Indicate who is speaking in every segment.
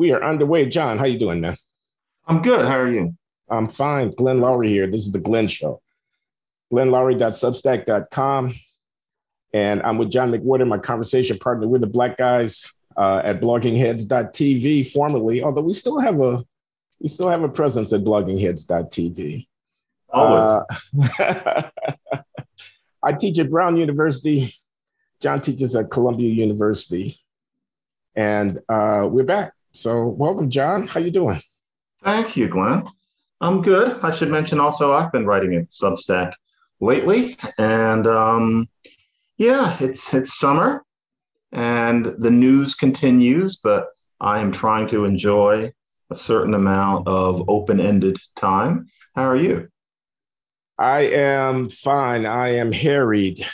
Speaker 1: We are underway. John, how you doing, man?
Speaker 2: I'm good. How are you?
Speaker 1: I'm fine. Glenn Loury here. This is the Glenn Show. GlennLoury.substack.com. And I'm with John McWhorter, my conversation partner with the Black Guys uh, at bloggingheads.tv, formerly, although we still have a we still have a presence at bloggingheads.tv.
Speaker 2: Always.
Speaker 1: Uh, I teach at Brown University. John teaches at Columbia University. And uh, we're back. So welcome, John. How you doing?
Speaker 2: Thank you, Glenn. I'm good. I should mention also I've been writing at Substack lately, and um, yeah, it's it's summer, and the news continues, but I am trying to enjoy a certain amount of open-ended time. How are you?
Speaker 1: I am fine. I am harried.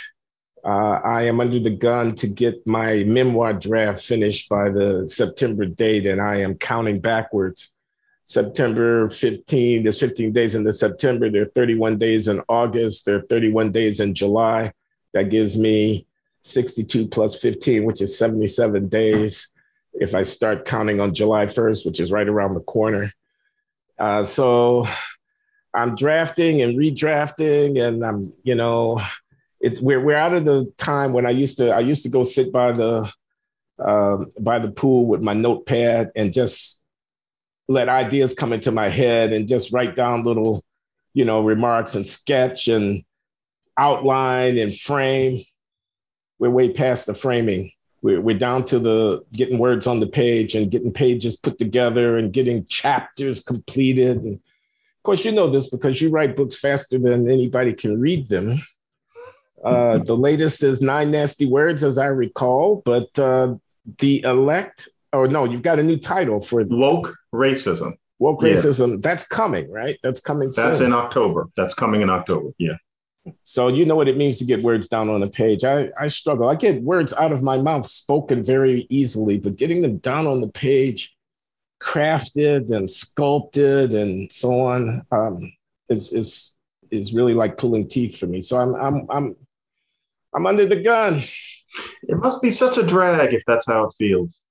Speaker 1: Uh, I am under the gun to get my memoir draft finished by the September date, and I am counting backwards. September 15, there's 15 days in the September, there are 31 days in August, there are 31 days in July. That gives me 62 plus 15, which is 77 days if I start counting on July 1st, which is right around the corner. Uh, so I'm drafting and redrafting, and I'm, you know, it's we're we're out of the time when I used to I used to go sit by the um, by the pool with my notepad and just let ideas come into my head and just write down little, you know, remarks and sketch and outline and frame. We're way past the framing. We're, we're down to the getting words on the page and getting pages put together and getting chapters completed and course, you know this because you write books faster than anybody can read them. Uh, the latest is Nine Nasty Words, as I recall, but uh, The Elect, or no, you've got a new title for
Speaker 2: Woke Racism.
Speaker 1: Woke yeah. Racism. That's coming, right? That's coming
Speaker 2: That's
Speaker 1: soon.
Speaker 2: in October. That's coming in October. Yeah.
Speaker 1: So you know what it means to get words down on a page. I, I struggle. I get words out of my mouth spoken very easily, but getting them down on the page crafted and sculpted and so on um, is is is really like pulling teeth for me. So I'm I'm I'm I'm under the gun.
Speaker 2: It must be such a drag if that's how it feels.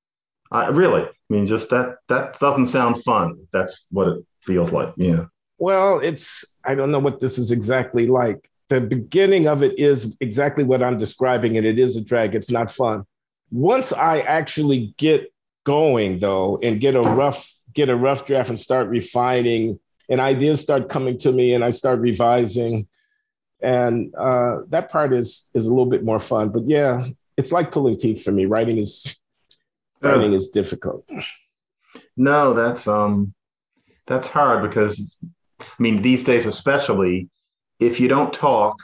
Speaker 2: I really, I mean, just that that doesn't sound fun. That's what it feels like. Yeah.
Speaker 1: Well, it's I don't know what this is exactly like. The beginning of it is exactly what I'm describing, and it is a drag. It's not fun. Once I actually get going though and get a rough get a rough draft and start refining and ideas start coming to me and I start revising and uh, that part is is a little bit more fun but yeah it's like pulling teeth for me. Writing is writing is difficult.
Speaker 2: No that's um that's hard because i mean these days especially if you don't talk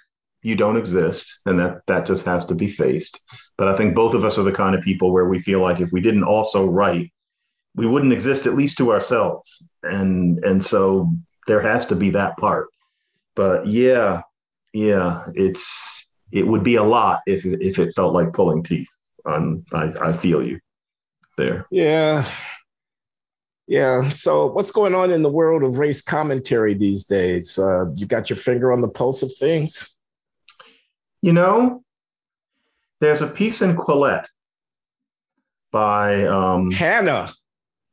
Speaker 2: you don't exist and that that just has to be faced. But i think both of us are the kind of people where we feel like if we didn't also write we wouldn't exist at least to ourselves. And and so there has to be that part. But yeah yeah it's it would be a lot if if it felt like pulling teeth um, I, I feel you there
Speaker 1: yeah yeah. So, what's going on in the world of race commentary these days? Uh, you got your finger on the pulse of things?
Speaker 2: You know, there's a piece in Quillette by um,
Speaker 1: Hanna.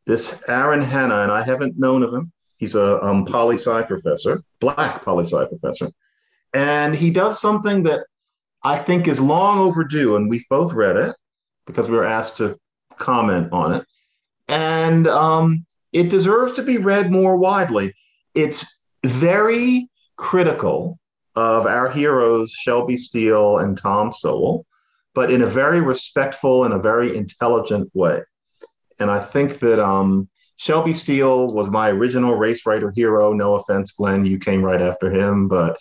Speaker 2: This Aaron Hannah, and I haven't known of him. He's a um, poli sci professor, black poli sci professor. And he does something that I think is long overdue. And we've both read it because we were asked to comment on it. And um, it deserves to be read more widely. It's very critical of our heroes, Shelby Steele and Tom Sowell, but in a very respectful and a very intelligent way. And I think that um, Shelby Steele was my original race writer hero. No offense, Glenn, you came right after him. But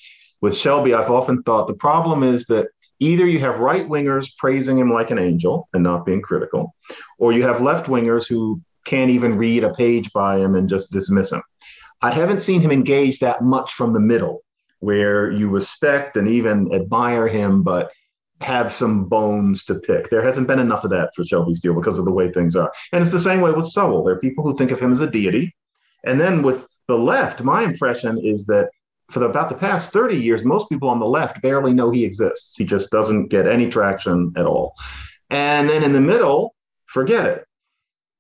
Speaker 2: with Shelby, I've often thought the problem is that either you have right wingers praising him like an angel and not being critical, or you have left wingers who can't even read a page by him and just dismiss him. I haven't seen him engage that much from the middle where you respect and even admire him, but have some bones to pick. There hasn't been enough of that for Shelby Steele because of the way things are. And it's the same way with Sowell. There are people who think of him as a deity. And then with the left, my impression is that for the, about the past 30 years, most people on the left barely know he exists. He just doesn't get any traction at all. And then in the middle, forget it.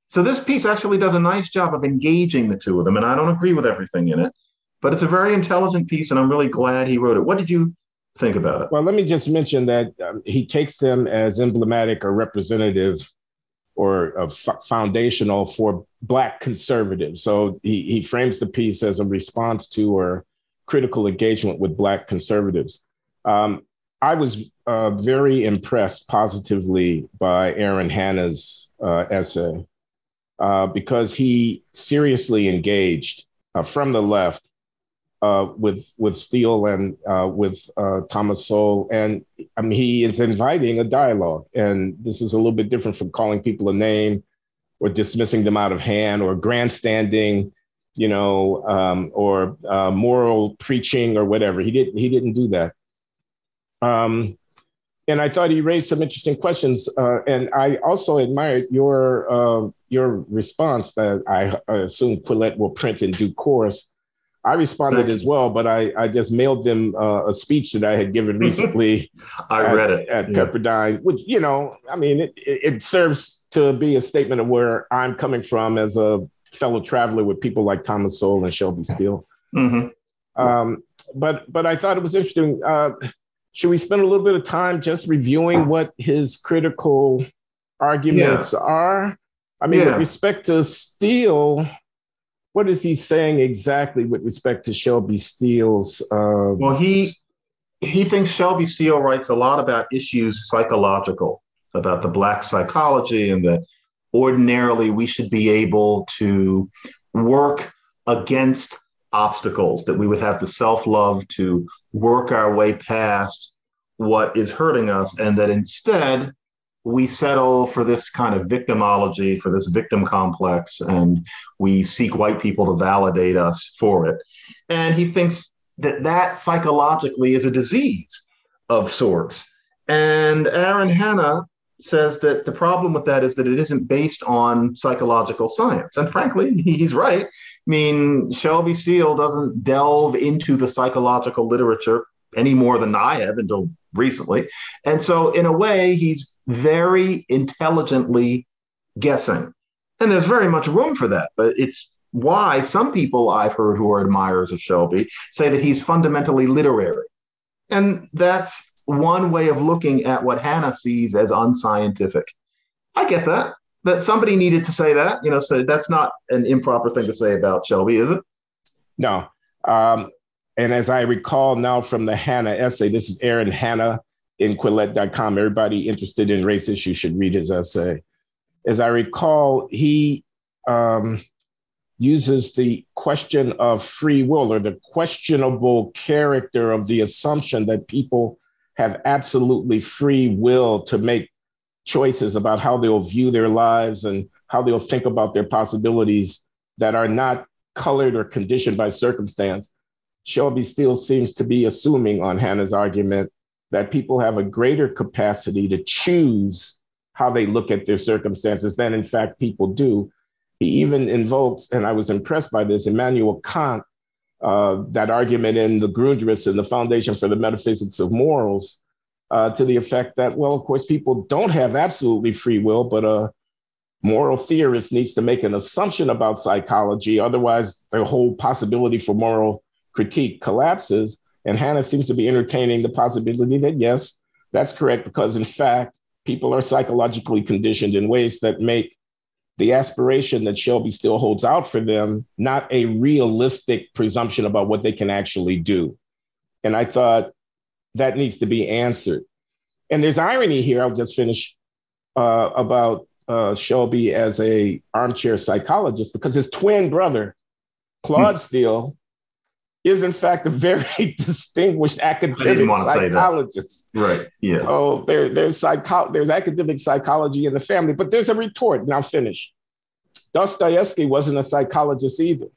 Speaker 2: So this piece actually does a nice job of engaging the two of them. And I don't agree with everything in it, but it's a very intelligent piece, and I'm really glad he wrote it. What did you think about it?
Speaker 1: Well, let me just mention that um, he takes them as emblematic or representative or f- foundational for Black conservatives. So he, he frames the piece as a response to or critical engagement with Black conservatives. Um, I was uh, very impressed positively by Aaron Hanna's uh, essay uh, because he seriously engaged uh, from the left uh, with with Steele and uh, with Thomas Sowell, and I mean he is inviting a dialogue, and this is a little bit different from calling people a name or dismissing them out of hand or grandstanding, you know, um, or uh, moral preaching or whatever. He didn't he didn't do that. Um, and I thought he raised some interesting questions, uh, and I also admired your uh, your response that I, assume Quillette will print in due course I responded as well, but I, I just mailed them uh, a speech that I had given recently.
Speaker 2: I at, read it
Speaker 1: at yeah. Pepperdine, which you know, I mean, it, it serves to be a statement of where I'm coming from as a fellow traveler with people like Thomas Sowell and Shelby Steele. Mm-hmm. Um, but but I thought it was interesting. Uh, should we spend a little bit of time just reviewing what his critical arguments yeah. are? I mean, yeah. with respect to Steele what is he saying exactly with respect to Shelby Steele's?
Speaker 2: Uh, well, he he thinks Shelby Steele writes a lot about issues psychological, about the black psychology, and that ordinarily we should be able to work against obstacles, that we would have the self love to work our way past what is hurting us, and that instead we settle for this kind of victimology, for this victim complex, and we seek white people to validate us for it. And he thinks that that psychologically is a disease of sorts. And Aaron Hanna says that the problem with that is that it isn't based on psychological science. And frankly, he's right. I mean, Shelby Steele doesn't delve into the psychological literature any more than I have until recently. And so, in a way, he's very intelligently guessing. And there's very much room for that, but it's why some people I've heard who are admirers of Shelby say that he's fundamentally literary. And that's one way of looking at what Hannah sees as unscientific. I get that. That somebody needed to say that, you know, so that's not an improper thing to say about Shelby, is it?
Speaker 1: No. Um, and as I recall now from the Hannah essay, this is Aaron Hannah in Quillette.com. Everybody interested in race issues should read his essay. As I recall, he um, uses the question of free will or the questionable character of the assumption that people have absolutely free will to make choices about how they'll view their lives and how they'll think about their possibilities that are not colored or conditioned by circumstance. Shelby Steele seems to be assuming on Hannah's argument that people have a greater capacity to choose how they look at their circumstances than, in fact, people do. He even invokes, and I was impressed by this, Immanuel Kant, uh, that argument in the Grundrisse and the Foundation for the Metaphysics of Morals, uh, to the effect that, well, of course, people don't have absolutely free will, but a moral theorist needs to make an assumption about psychology. Otherwise, the whole possibility for moral critique collapses. And Hannah seems to be entertaining the possibility that, yes, that's correct, because in fact, people are psychologically conditioned in ways that make the aspiration that Shelby still holds out for them not a realistic presumption about what they can actually do. And I thought that needs to be answered. And there's irony here, I'll just finish uh, about uh, Shelby as a armchair psychologist because his twin brother, Claude hmm. Steele, is in fact a very distinguished academic psychologist.
Speaker 2: Right. Yeah.
Speaker 1: So there, there's psycho- there's academic psychology in the family, but there's a retort. Now finish. Dostoevsky wasn't a psychologist either.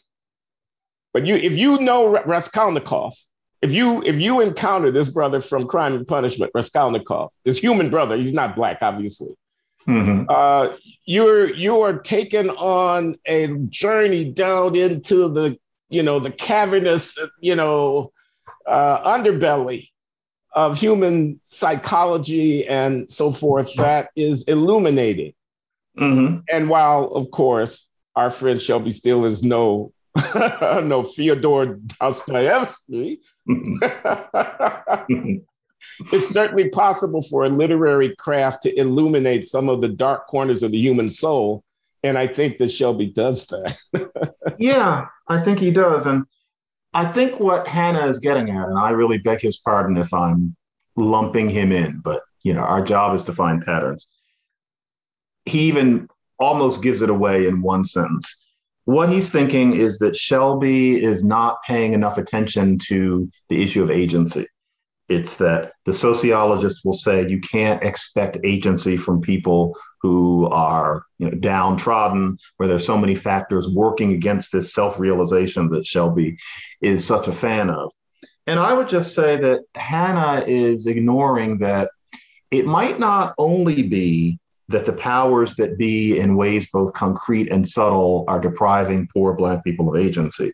Speaker 1: But you, if you know Raskolnikov, if you if you encounter this brother from Crime and Punishment, Raskolnikov, this human brother, he's not black, obviously. Mm-hmm. Uh, you're you are taken on a journey down into the you know, the cavernous, you know, uh, underbelly of human psychology and so forth that is illuminated. Mm-hmm. And while, of course, our friend Shelby Steele is no no Fyodor Dostoevsky, it's certainly possible for a literary craft to illuminate some of the dark corners of the human soul. And I think that Shelby does that.
Speaker 2: yeah, I think he does. And I think what Hannah is getting at, and I really beg his pardon if I'm lumping him in, but you know, our job is to find patterns. He even almost gives it away in one sentence. What he's thinking is that Shelby is not paying enough attention to the issue of agency. It's that the sociologist will say you can't expect agency from people who are you know, downtrodden, where there's so many factors working against this self-realization that Shelby is such a fan of. And I would just say that Hannah is ignoring that it might not only be that the powers that be in ways both concrete and subtle are depriving poor black people of agency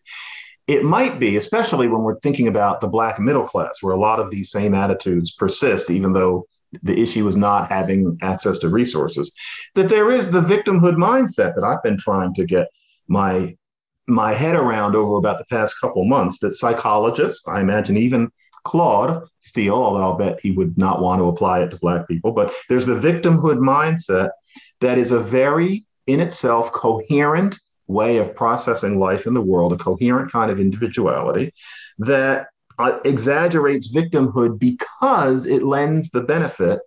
Speaker 2: it might be, especially when we're thinking about the Black middle class, where a lot of these same attitudes persist, even though the issue is not having access to resources, that there is the victimhood mindset that I've been trying to get my my head around over about the past couple months that psychologists, I imagine even Claude Steele, although I'll bet he would not want to apply it to Black people, but there's the victimhood mindset that is a very, in itself, coherent way of processing life in the world, a coherent kind of individuality that uh, exaggerates victimhood because it lends the benefit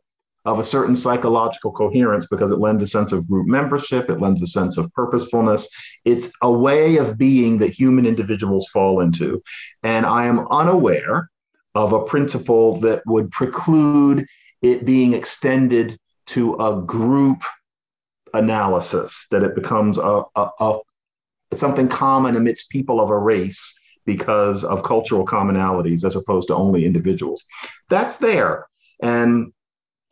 Speaker 2: of a certain psychological coherence because it lends a sense of group membership, it lends a sense of purposefulness. It's a way of being that human individuals fall into. And I am unaware of a principle that would preclude it being extended to a group analysis, that it becomes a, a, a, something common amidst people of a race because of cultural commonalities as opposed to only individuals. That's there. And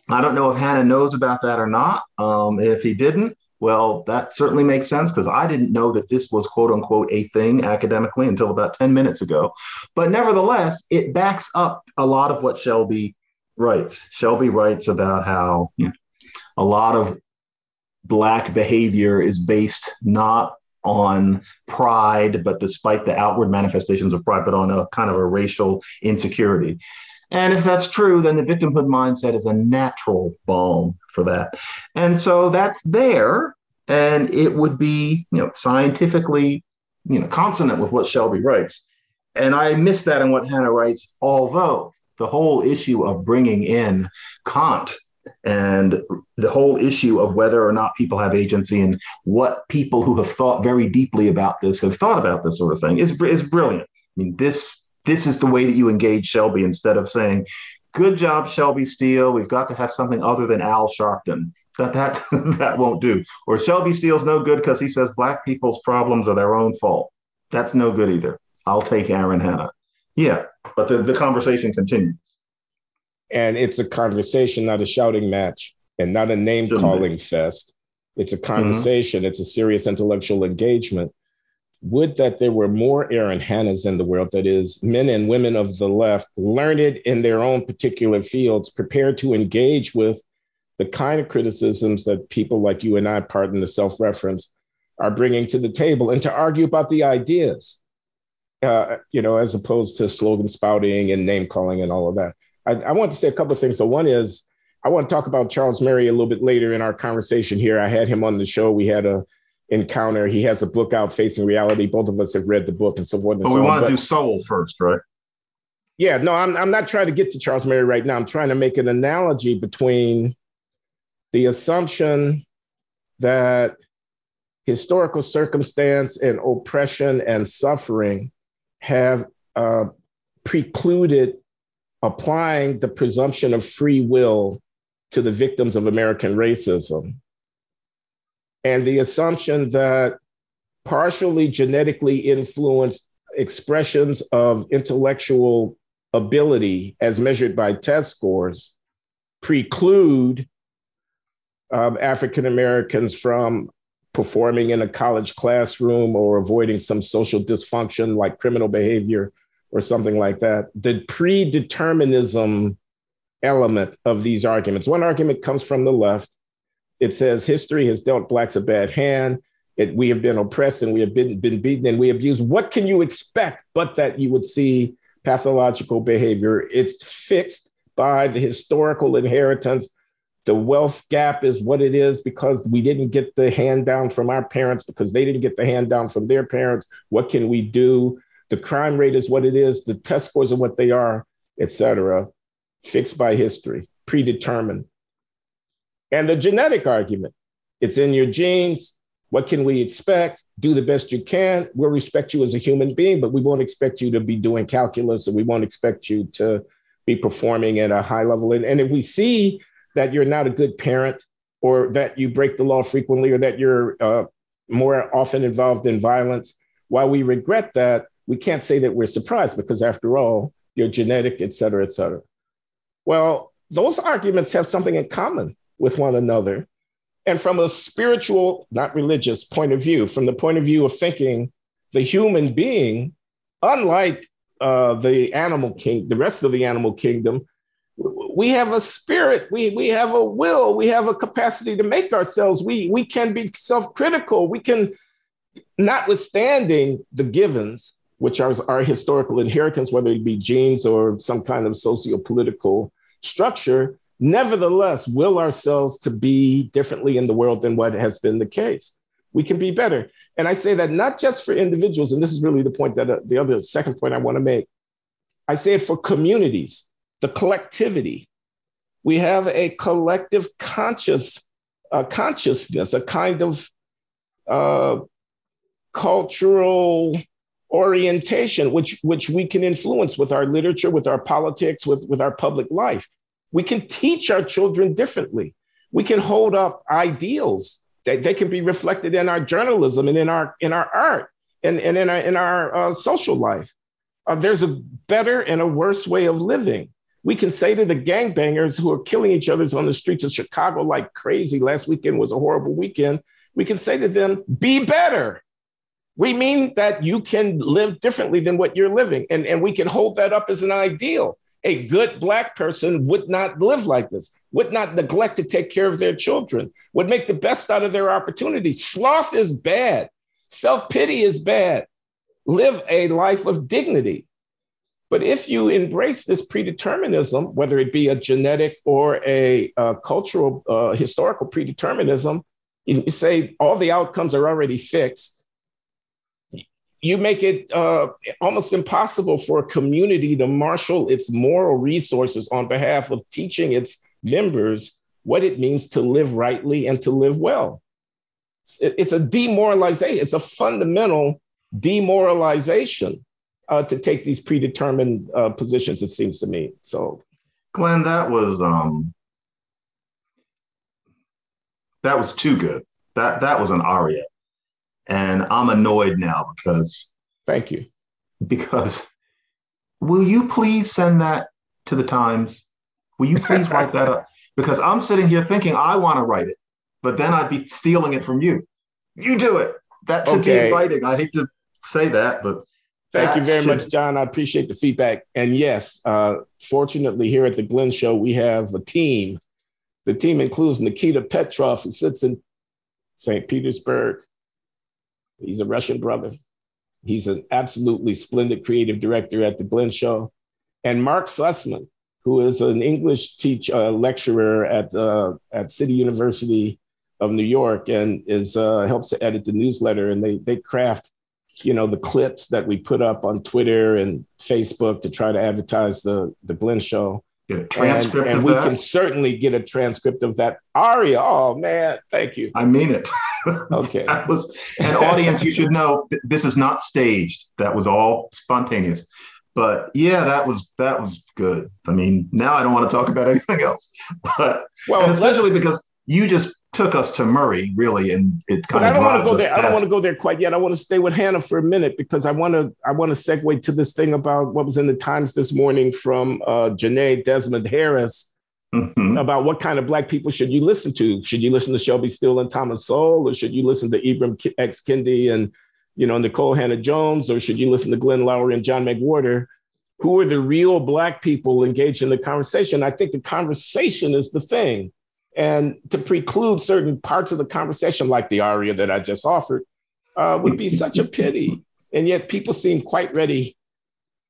Speaker 2: I don't know if Hannah knows about that or not. Um, if he didn't, well, that certainly makes sense because I didn't know that this was quote unquote a thing academically until about 10 minutes ago. But nevertheless, it backs up a lot of what Shelby writes. Shelby writes about how you know, a lot of Black behavior is based not on pride, but despite the outward manifestations of pride, but on a kind of a racial insecurity. And if that's true, then the victimhood mindset is a natural balm for that. And so that's there. And it would be, you know, scientifically, you know, consonant with what Shelby writes. And I miss that in what Hannah writes, although the whole issue of bringing in Kant and the whole issue of whether or not people have agency and what people who have thought very deeply about this have thought about this sort of thing is, is brilliant. I mean, this this is the way that you engage Shelby instead of saying, "Good job, Shelby Steele. We've got to have something other than Al Sharpton." That that that won't do. Or Shelby Steele's no good because he says black people's problems are their own fault. That's no good either. I'll take Aaron Hanna. Yeah, but the, the conversation continues.
Speaker 1: And it's a conversation, not a shouting match and not a name calling fest. It's a mm-hmm. conversation, mm-hmm. it's a serious intellectual engagement. Would that there were more Aaron Hannas in the world, that is, men and women of the left, learned in their own particular fields, prepared to engage with the kind of criticisms that people like you and I, pardon the self reference, are bringing to the table and to argue about the ideas, uh, you know, as opposed to slogan spouting and name calling and all of that. I, I want to say a couple of things. So one is I want to talk about Charles Murray a little bit later in our conversation here. I had him on the show. We had a encounter. He has a book out, Facing Reality. Both of us have read the book and so forth. And
Speaker 2: but
Speaker 1: so
Speaker 2: we want to do soul first, right?
Speaker 1: Yeah, no, I'm, I'm not trying to get to Charles Murray right now. I'm trying to make an analogy between the assumption that historical circumstance and oppression and suffering have uh, precluded applying the presumption of free will to the victims of American racism. And the assumption that partially genetically influenced expressions of intellectual ability as measured by test scores preclude um, African Americans from performing in a college classroom or avoiding some social dysfunction like criminal behavior or something like that. The predeterminism element of these arguments. One argument comes from the left It says history has dealt blacks a bad hand. It, we have been oppressed and we have been, been beaten and we abused. What can you expect but that you would see pathological behavior? It's fixed by the historical inheritance. The wealth gap is what it is because we didn't get the hand down from our parents, because they didn't get the hand down from their parents. What can we do? The crime rate is what it is. The test scores are what they are, et cetera. Fixed by history, predetermined. And the genetic argument it's in your genes. What can we expect? Do the best you can. We'll respect you as a human being, but we won't expect you to be doing calculus and we won't expect you to be performing at a high level. And, and if we see that you're not a good parent or that you break the law frequently or that you're uh, more often involved in violence, while we regret that, we can't say that we're surprised because after all, you're genetic, et cetera, et cetera. Well, those arguments have something in common with one another. And from a spiritual, not religious point of view, from the point of view of thinking the human being, unlike uh, the animal king, the rest of the animal kingdom, we have a spirit, we, we have a will, we have a capacity to make ourselves. We, we can be self critical. We can, notwithstanding the givens, which are our historical inheritance, whether it be genes or some kind of socio political structure, nevertheless will ourselves to be differently in the world than what has been the case. We can be better. And I say that not just for individuals, and this is really the point that uh, the other second point I want to make. I say it for communities, the collectivity. We have a collective conscious uh, consciousness, a kind of uh, cultural orientation, which, which we can influence with our literature, with our politics, with, with our public life. We can teach our children differently. We can hold up ideals that they can be reflected in our journalism and in our in our art and, and in our in our uh, social life. Uh, there's a better and a worse way of living. We can say to the gangbangers who are killing each other on the streets of Chicago like crazy. Last weekend was a horrible weekend. We can say to them, "Be better." We mean that you can live differently than what you're living, and, and we can hold that up as an ideal a good Black person would not live like this, would not neglect to take care of their children, would make the best out of their opportunities. Sloth is bad, self pity is bad. Live a life of dignity. But if you embrace this predeterminism, whether it be a genetic or a, a cultural, uh, historical predeterminism, you say all the outcomes are already fixed you make it uh, almost impossible for a community to marshal its moral resources on behalf of teaching its members what it means to live rightly and to live well. It's a demoralization, it's a fundamental demoralization uh, to take these predetermined uh, positions, it seems to me. So,
Speaker 2: Glenn, that was um, that was too good. That that was an aria. And I'm annoyed now because.
Speaker 1: Thank you.
Speaker 2: Because will you please send that to the Times? Will you please write that up? Because I'm sitting here thinking I want to write it, but then I'd be stealing it from you. You do it. That should okay. be writing. I hate to say that, but
Speaker 1: Thank you very should... much, John. I appreciate the feedback. And yes, uh, fortunately, here at the Glenn Show, we have a team. The team includes Nikita Petrov, who sits in St. Petersburg, He's a Russian brother. He's an absolutely splendid creative director at the Glenn Show. And Mark Sussman, who is an English teach uh, lecturer at uh, at City University of New York and is uh, helps to edit the newsletter. And they they craft, you know, the clips that we put up on Twitter and Facebook to try to advertise the the Glenn Show.
Speaker 2: Get a transcript
Speaker 1: and, and we that? can certainly get a transcript of that aria. Oh man, thank you.
Speaker 2: I mean it.
Speaker 1: Okay.
Speaker 2: that was an audience. You should know this is not staged. That was all spontaneous. But yeah, that was that was good. I mean, now I don't want to talk about anything else. But well, especially because you just took us to Murray, really, and it kind
Speaker 1: but
Speaker 2: of. I
Speaker 1: don't want to go there. Past. I don't want to go there quite yet. I want to stay with Hannah for a minute because I want to. I want to segue to this thing about what was in the Times this morning from uh, Jenée Desmond-Harris mm-hmm. about what kind of black people should you listen to. Should you listen to Shelby Steele and Thomas Sowell, or should you listen to Ibram X Kendi and you know Nicole Hannah-Jones, or should you listen to Glenn Loury and John McWhorter? Who are the real black people engaged in the conversation? I think the conversation is the thing And to preclude certain parts of the conversation, like the aria that I just offered, uh, would be such a pity. And yet people seem quite ready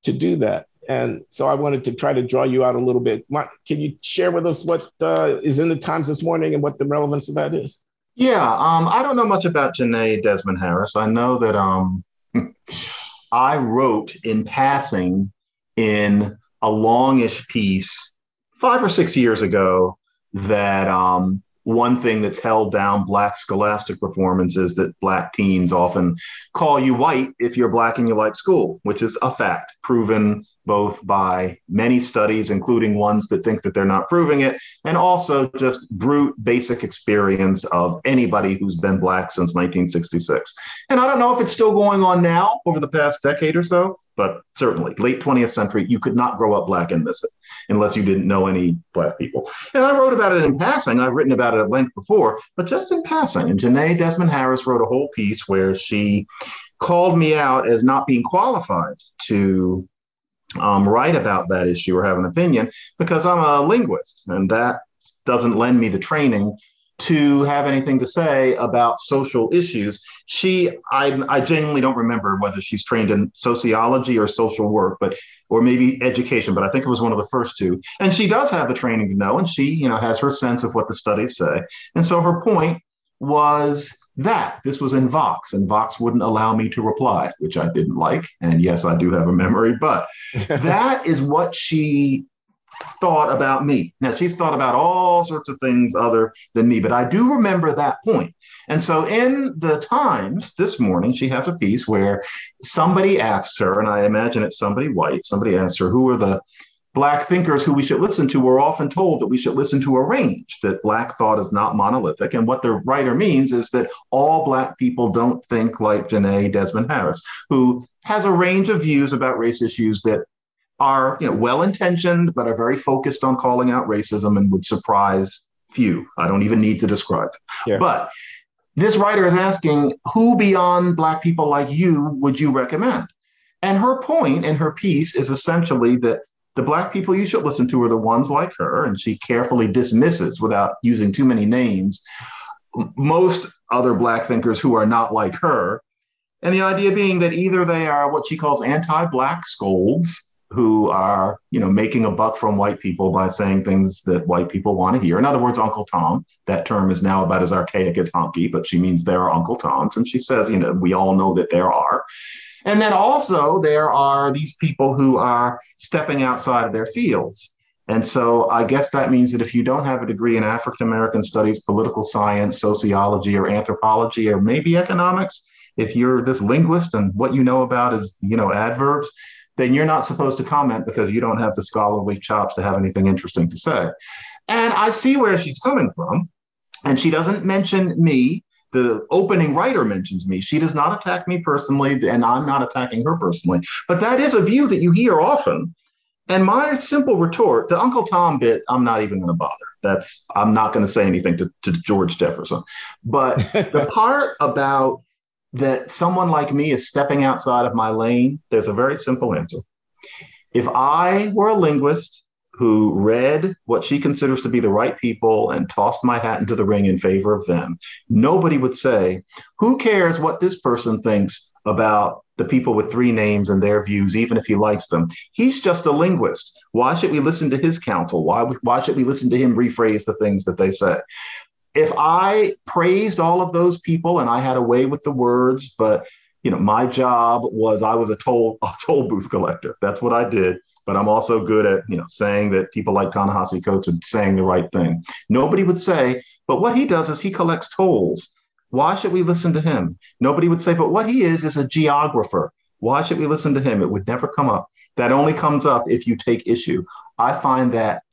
Speaker 1: to do that. And so I wanted to try to draw you out a little bit. Can you share with us what uh, is in the Times this morning and what the relevance of that is?
Speaker 2: Yeah, um, I don't know much about Jenée Desmond-Harris. I know that um, I wrote in passing in a longish piece five or six years ago that um, one thing that's held down Black scholastic performance is that Black teens often call you white if you're Black and you like school, which is a fact proven both by many studies, including ones that think that they're not proving it, and also just brute basic experience of anybody who's been Black since 1966. And I don't know if it's still going on now over the past decade or so, but certainly late 20th century, you could not grow up Black and miss it unless you didn't know any Black people. And I wrote about it in passing. I've written about it at length before, but just in passing. And Jenée Desmond-Harris wrote a whole piece where she called me out as not being qualified to um, write about that issue or have an opinion because I'm a linguist and that doesn't lend me the training to have anything to say about social issues. She, I, I genuinely don't remember whether she's trained in sociology or social work, but or maybe education, but I think it was one of the first two. And she does have the training to know, and she, you know, has her sense of what the studies say. And so her point was that this was in Vox, and Vox wouldn't allow me to reply, which I didn't like. And yes, I do have a memory, but that is what she thought about me. Now, she's thought about all sorts of things other than me, but I do remember that point. And so in the Times this morning, she has a piece where somebody asks her, and I imagine it's somebody white, somebody asks her, who are the Black thinkers who we should listen to were often told that we should listen to a range, that Black thought is not monolithic. And what the writer means is that all Black people don't think like Jenée Desmond-Harris, who has a range of views about race issues that are you know, well intentioned, but are very focused on calling out racism and would surprise few. I don't even need to describe. Yeah. But this writer is asking who beyond Black people like you would you recommend? And her point in her piece is essentially that the black people you should listen to are the ones like her, and she carefully dismisses, without using too many names, most other black thinkers who are not like her. And the idea being that either they are what she calls anti-black scolds, who are, you know, making a buck from white people by saying things that white people want to hear. In other words, Uncle Tom. That term is now about as archaic as honky, but she means there are Uncle Toms, and she says, you know, we all know that there are. And then also, there are these people who are stepping outside of their fields. And so I guess that means that if you don't have a degree in African American studies, political science, sociology, or anthropology, or maybe economics, if you're this linguist and what you know about is, you know, adverbs, then you're not supposed to comment because you don't have the scholarly chops to have anything interesting to say. And I see where she's coming from. And she doesn't mention me the opening writer mentions me. She does not attack me personally, and I'm not attacking her personally. But that is a view that you hear often. And my simple retort, the Uncle Tom bit, I'm not even going to bother. That's I'm not going to say anything to, to George Jefferson. But the part about that someone like me is stepping outside of my lane, there's a very simple answer. If I were a linguist who read what she considers to be the right people and tossed my hat into the ring in favor of them, nobody would say, Who cares what this person thinks about the people with three names and their views, even if he likes them? He's just a linguist. Why should we listen to his counsel? Why, why should we listen to him rephrase the things that they say? If I praised all of those people and I had a way with the words, but you know, my job was I was a toll a toll booth collector. That's what I did but I'm also good at you know saying that people like Ta-Nehisi Coates and saying the right thing. Nobody would say, but what he does is he collects tolls. Why should we listen to him? Nobody would say, but what he is is a geographer. Why should we listen to him? It would never come up. That only comes up if you take issue. I find that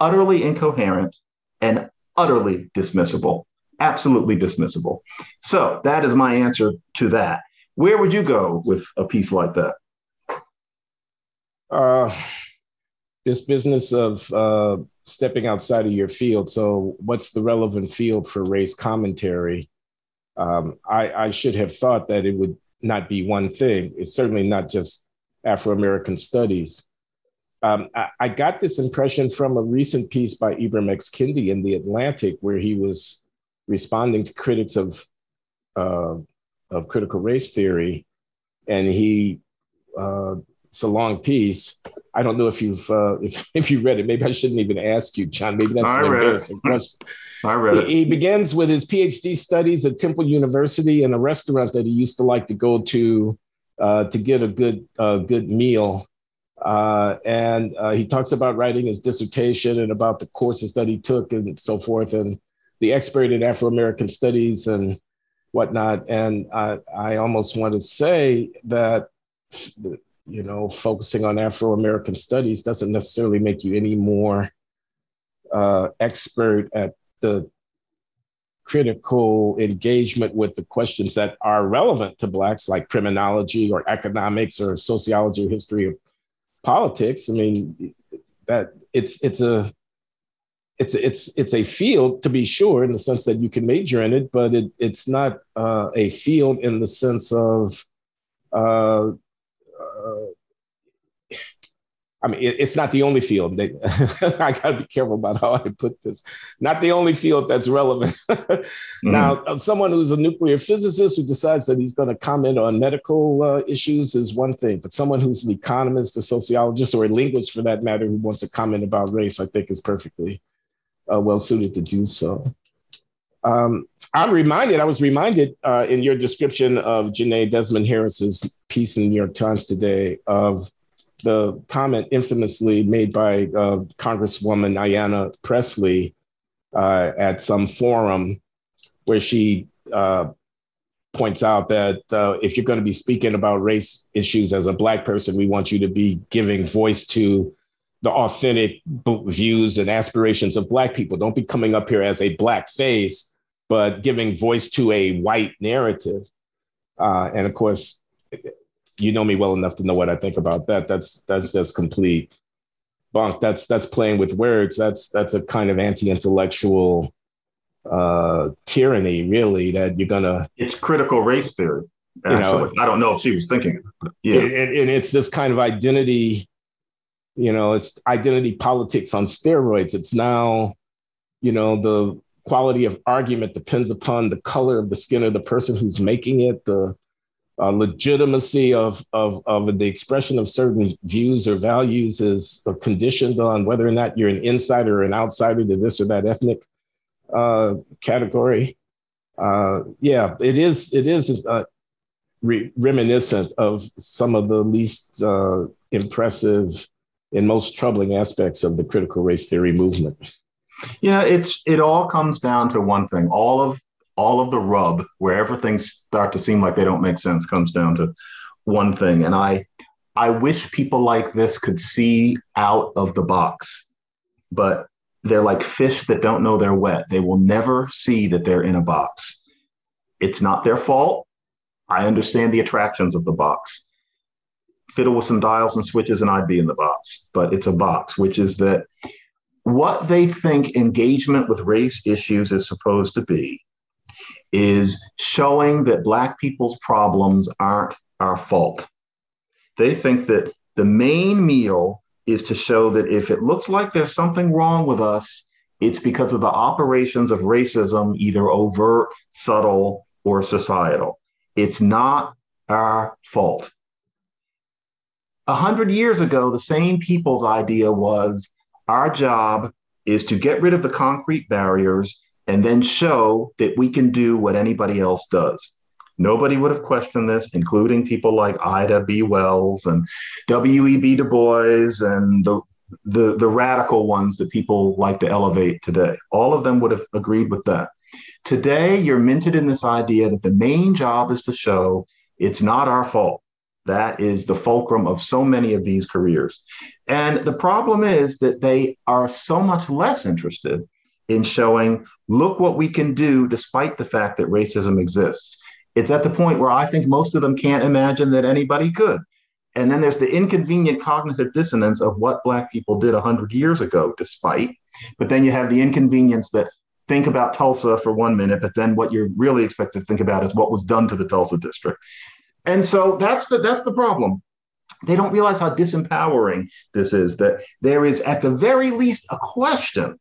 Speaker 2: utterly incoherent and utterly dismissible. Absolutely dismissible. So that is my answer to that. Where would you go with a piece like that?
Speaker 1: uh, this business of uh, stepping outside of your field. So, what's the relevant field for race commentary? Um, I, I should have thought that it would not be one thing. It's certainly not just Afro American studies. Um, I, I, got this impression from a recent piece by Ibram X. Kendi in The Atlantic, where he was responding to critics of, uh, of critical race theory. And he, uh, it's a long piece. I don't know if you've uh, if, if you read it. Maybe I shouldn't even ask you, John. Maybe that's I an embarrassing it. question.
Speaker 2: I read it.
Speaker 1: He, he begins with his PhD studies at Temple University and a restaurant that he used to like to go to uh, to get a good uh, good meal. Uh, and uh, he talks about writing his dissertation and about the courses that he took and so forth, and the expert in Afro American studies and whatnot. And I, I almost want to say that you know focusing on Afro American studies doesn't necessarily make you any more uh, expert at the critical engagement with the questions that are relevant to blacks like criminology or economics or sociology or history of politics i mean that it's it's a it's it's it's a field to be sure in the sense that you can major in it but it, it's not uh, a field in the sense of uh, I mean, it, it's not the only field. They, I got to be careful about how I put this. Not the only field that's relevant. mm-hmm. Now, someone who's a nuclear physicist who decides that he's going to comment on medical uh, issues is one thing, but someone who's an economist, a sociologist, or a linguist for that matter, who wants to comment about race, I think is perfectly uh, well suited to do so. Um, I'm reminded, I was reminded uh, in your description of Jenée Desmond-Harris's piece in the New York Times today of the comment infamously made by uh, Congresswoman Ayanna Pressley uh, at some forum where she uh, points out that uh, if you're going to be speaking about race issues as a Black person, we want you to be giving voice to the authentic views and aspirations of Black people. Don't be coming up here as a Black face, but giving voice to a white narrative. Uh, and of course, you know me well enough to know what I think about that. That's that's just complete bunk. That's that's playing with words. That's that's a kind of anti-intellectual uh, tyranny, really. That you're gonna.
Speaker 2: It's critical race theory. Actually. You know, I don't know if she was thinking it, yeah. And,
Speaker 1: and it's this kind of identity. You know, it's identity politics on steroids. It's now, you know, the quality of argument depends upon the color of the skin of the person who's making it. The uh, legitimacy of, of, of the expression of certain views or values is conditioned on whether or not you're an insider or an outsider to this or that ethnic uh, category. Uh, yeah, it is. It is uh, re- reminiscent of some of the least uh, impressive and most troubling aspects of the critical race theory movement.
Speaker 2: Yeah, it's it all comes down to one thing. All of all of the rub wherever things start to seem like they don't make sense comes down to one thing. And i i wish people like this could see out of the box but they're like fish that don't know they're wet. They will never see that they're in a box. It's not their fault. I understand the attractions of the box. Fiddle with some dials and switches and i'd be in the box but it's a box which is that what they think engagement with race issues is supposed to be is showing that Black people's problems aren't our fault. They think that the main meal is to show that if it looks like there's something wrong with us, it's because of the operations of racism, either overt, subtle, or societal. It's not our fault. A hundred years ago, the same people's idea was our job is to get rid of the concrete barriers and then show that we can do what anybody else does. Nobody would have questioned this, including people like Ida B. Wells and W.E.B. Du Bois and the, the, the radical ones that people like to elevate today. All of them would have agreed with that. Today, you're minted in this idea that the main job is to show it's not our fault. That is the fulcrum of so many of these careers. And the problem is that they are so much less interested in showing, look what we can do despite the fact that racism exists. It's at the point where I think most of them can't imagine that anybody could. And then there's the inconvenient cognitive dissonance of what Black people did 100 years ago, despite. But then you have the inconvenience that think about Tulsa for one minute, but then what you're really expected to think about is what was done to the Tulsa district. And so that's the that's the problem. they don't realize how disempowering this is, that there is at the very least a question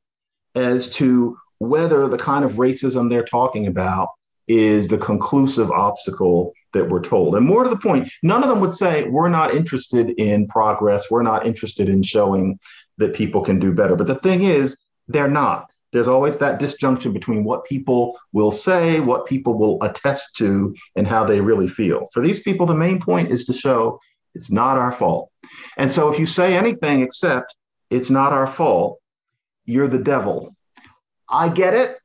Speaker 2: as to whether the kind of racism they're talking about is the conclusive obstacle that we're told. And more to the point, none of them would say, we're not interested in progress. We're not interested in showing that people can do better. But the thing is, they're not. There's always that disjunction between what people will say, what people will attest to, and how they really feel. For these people, the main point is to show it's not our fault. And so if you say anything except it's not our fault, you're the devil. I get it.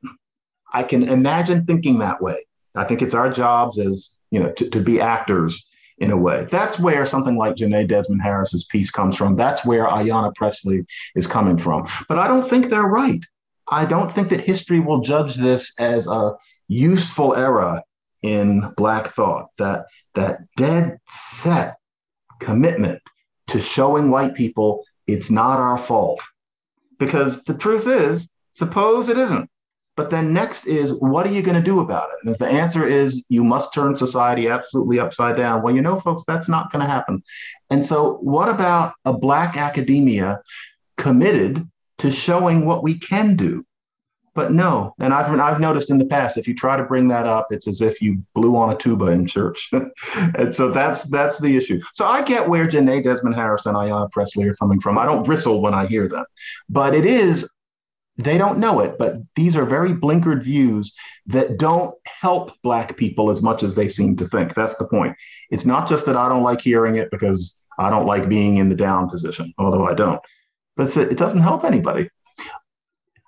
Speaker 2: I can imagine thinking that way. I think it's our jobs as, you know, to, to be actors in a way. That's where something like Jenée Desmond Harris's piece comes from. That's where Ayanna Pressley is coming from. But I don't think they're right. I don't think that history will judge this as a useful era in Black thought. That that dead set commitment to showing white people it's not our fault. Because the truth is, suppose it isn't. But then next is, what are you going to do about it? And if the answer is you must turn society absolutely upside down, well, you know, folks, that's not going to happen. And so, what about a Black academia committed to showing what we can do? But no, and I've I've noticed in the past, if you try to bring that up, it's as if you blew on a tuba in church, and so that's that's the issue. So I get where Jenée Desmond Harris and Ayanna Pressley are coming from. I don't bristle when I hear them, but it is they don't know it, but these are very blinkered views that don't help Black people as much as they seem to think. That's the point. It's not just that I don't like hearing it because I don't like being in the down position, although I don't, but it doesn't help anybody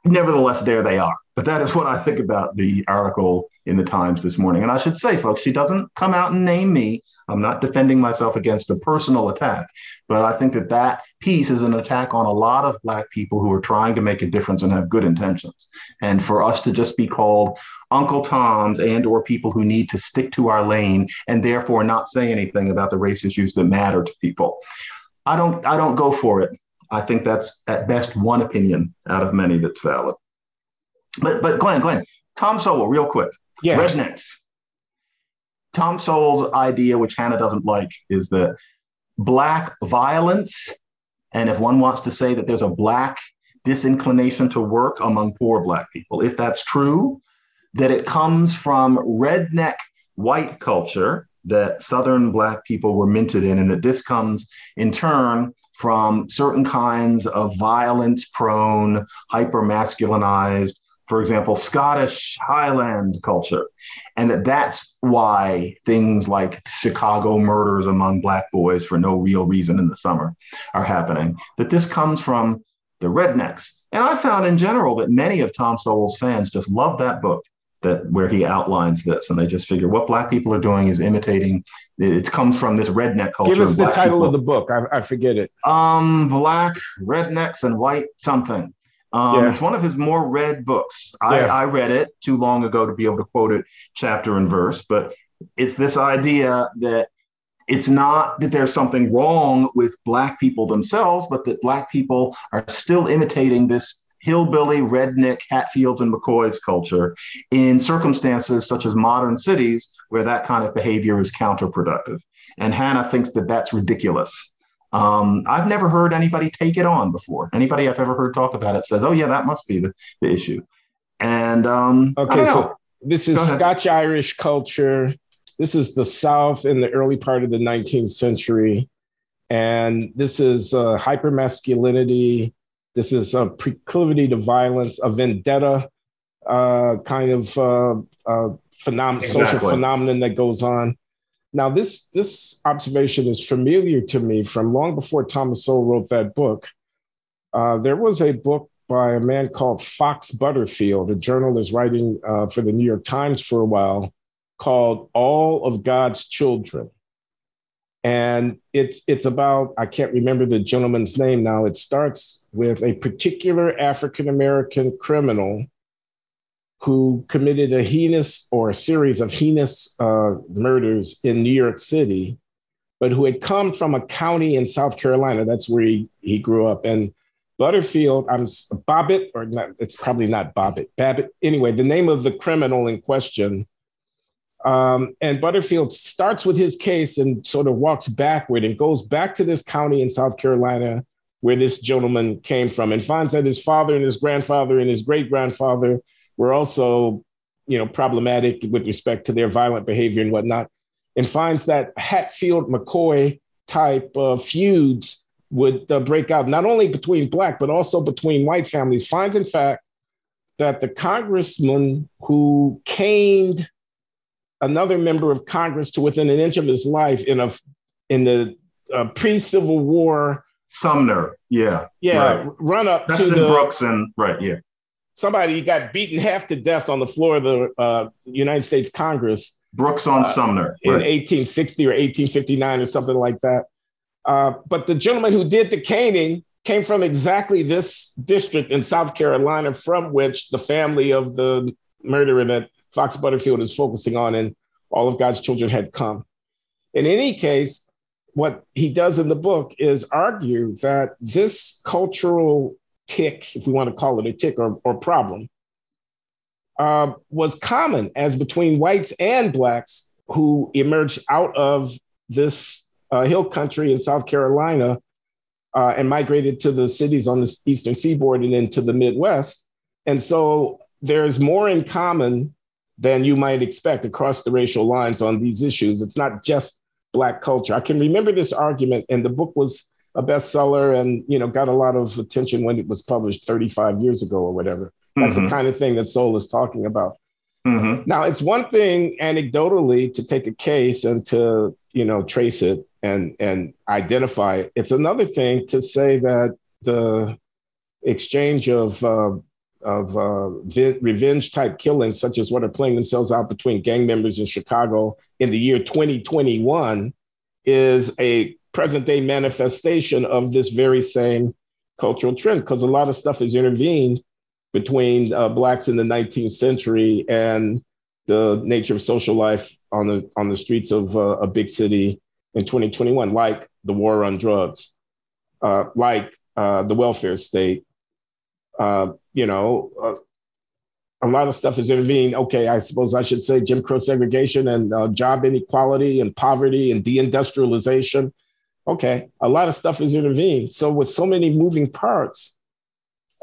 Speaker 2: nevertheless, there they are. But that is what I think about the article in the Times this morning. And I should say, folks, she doesn't come out and name me. I'm not defending myself against a personal attack, but I think that that piece is an attack on a lot of Black people who are trying to make a difference and have good intentions. And for us to just be called Uncle Toms and or people who need to stick to our lane and therefore not say anything about the race issues that matter to people. I don't I don't go for it. I think that's at best one opinion out of many that's valid. But but Glenn, Glenn, Tom Sowell, real quick.
Speaker 1: Yeah.
Speaker 2: Rednecks. Tom Sowell's idea, which Hannah doesn't like, is that black violence, and if one wants to say that there's a black disinclination to work among poor black people, if that's true, that it comes from redneck white culture that Southern Black people were minted in, and that this comes in turn from certain kinds of violence prone, hyper masculinized, for example, Scottish Highland culture. And that that's why things like Chicago murders among Black boys for no real reason in the summer are happening. That this comes from the rednecks. And I found in general that many of Tom Sowell's fans just love that book that where he outlines this, and they just figure what black people are doing is imitating. It comes from this redneck culture.
Speaker 1: Give us the title people. of the book. I, I, forget it.
Speaker 2: Um, black rednecks and white something. Um, yeah. It's one of his more read books. I, yeah. I read it too long ago to be able to quote it chapter and verse, but it's this idea that it's not that there's something wrong with black people themselves, but that black people are still imitating this hillbilly, redneck, Hatfields, and McCoys culture in circumstances such as modern cities where that kind of behavior is counterproductive. And Hannah thinks that that's ridiculous. Um, I've never heard anybody take it on before. Anybody I've ever heard talk about it says, oh, yeah, that must be the, the issue. And um,
Speaker 1: okay, so this is Scotch Irish culture. This is the South in the early part of the 19th century. And this is uh, hyper masculinity, this is a proclivity to violence, a vendetta uh, kind of uh, uh, phenom- exactly. social phenomenon that goes on. Now, this this observation is familiar to me from long before Thomas Sowell wrote that book. Uh, there was a book by a man called Fox Butterfield, a journalist writing uh, for the New York Times for a while, called "All of God's Children." And it's it's about i can't remember the gentleman's name now. It starts with a particular african american criminal who committed a heinous or a series of heinous uh, murders in new york city but who had come from a county in south carolina. That's where he, he grew up. And butterfield i'm bobbitt or not it's probably not bobbitt babbitt. Anyway the name of the criminal in question Um, and Butterfield starts with his case and sort of walks backward and goes back to this county in South Carolina where this gentleman came from and finds that his father and his grandfather and his great grandfather were also, you know, problematic with respect to their violent behavior and whatnot, and finds that Hatfield McCoy type of feuds would uh, break out not only between black but also between white families. Finds, in fact, that the congressman who caned another member of Congress to within an inch of his life in a in the uh, pre-Civil War
Speaker 2: Sumner, yeah,
Speaker 1: yeah, right. run up
Speaker 2: Preston
Speaker 1: to the
Speaker 2: Brooks and right, yeah.
Speaker 1: Somebody got beaten half to death on the floor of the uh, United States Congress.
Speaker 2: Brooks on uh, Sumner
Speaker 1: in 1860 or 1859 or something like that. Uh, but the gentleman who did the caning came from exactly this district in South Carolina, from which the family of the murderer that Fox Butterfield is focusing on and all of God's children had come. In any case, what he does in the book is argue that this cultural tick, if we want to call it a tick or, or problem, uh, was common as between whites and blacks who emerged out of this uh, hill country in South Carolina uh, and migrated to the cities on the eastern seaboard and into the Midwest. And so there's more in common than you might expect across the racial lines on these issues. It's not just black culture. I can remember this argument, and the book was a bestseller and you know got a lot of attention when it was published 35 years ago or whatever. That's mm-hmm. the kind of thing that Sowell is talking about. Mm-hmm. Now, it's one thing anecdotally to take a case and to you know trace it and and identify it. It's another thing to say that the exchange of uh, of uh, vi- revenge type killings, such as what are playing themselves out between gang members in Chicago in the year 2021, is a present day manifestation of this very same cultural trend because a lot of stuff has intervened between uh, blacks in the 19th century and the nature of social life on the on the streets of uh, a big city in 2021, like the war on drugs, uh, like uh, the welfare state, uh, you know, uh, a lot of stuff is intervening. Okay, I suppose I should say Jim Crow segregation and uh, job inequality and poverty and deindustrialization. Okay, a lot of stuff is intervening. So with so many moving parts,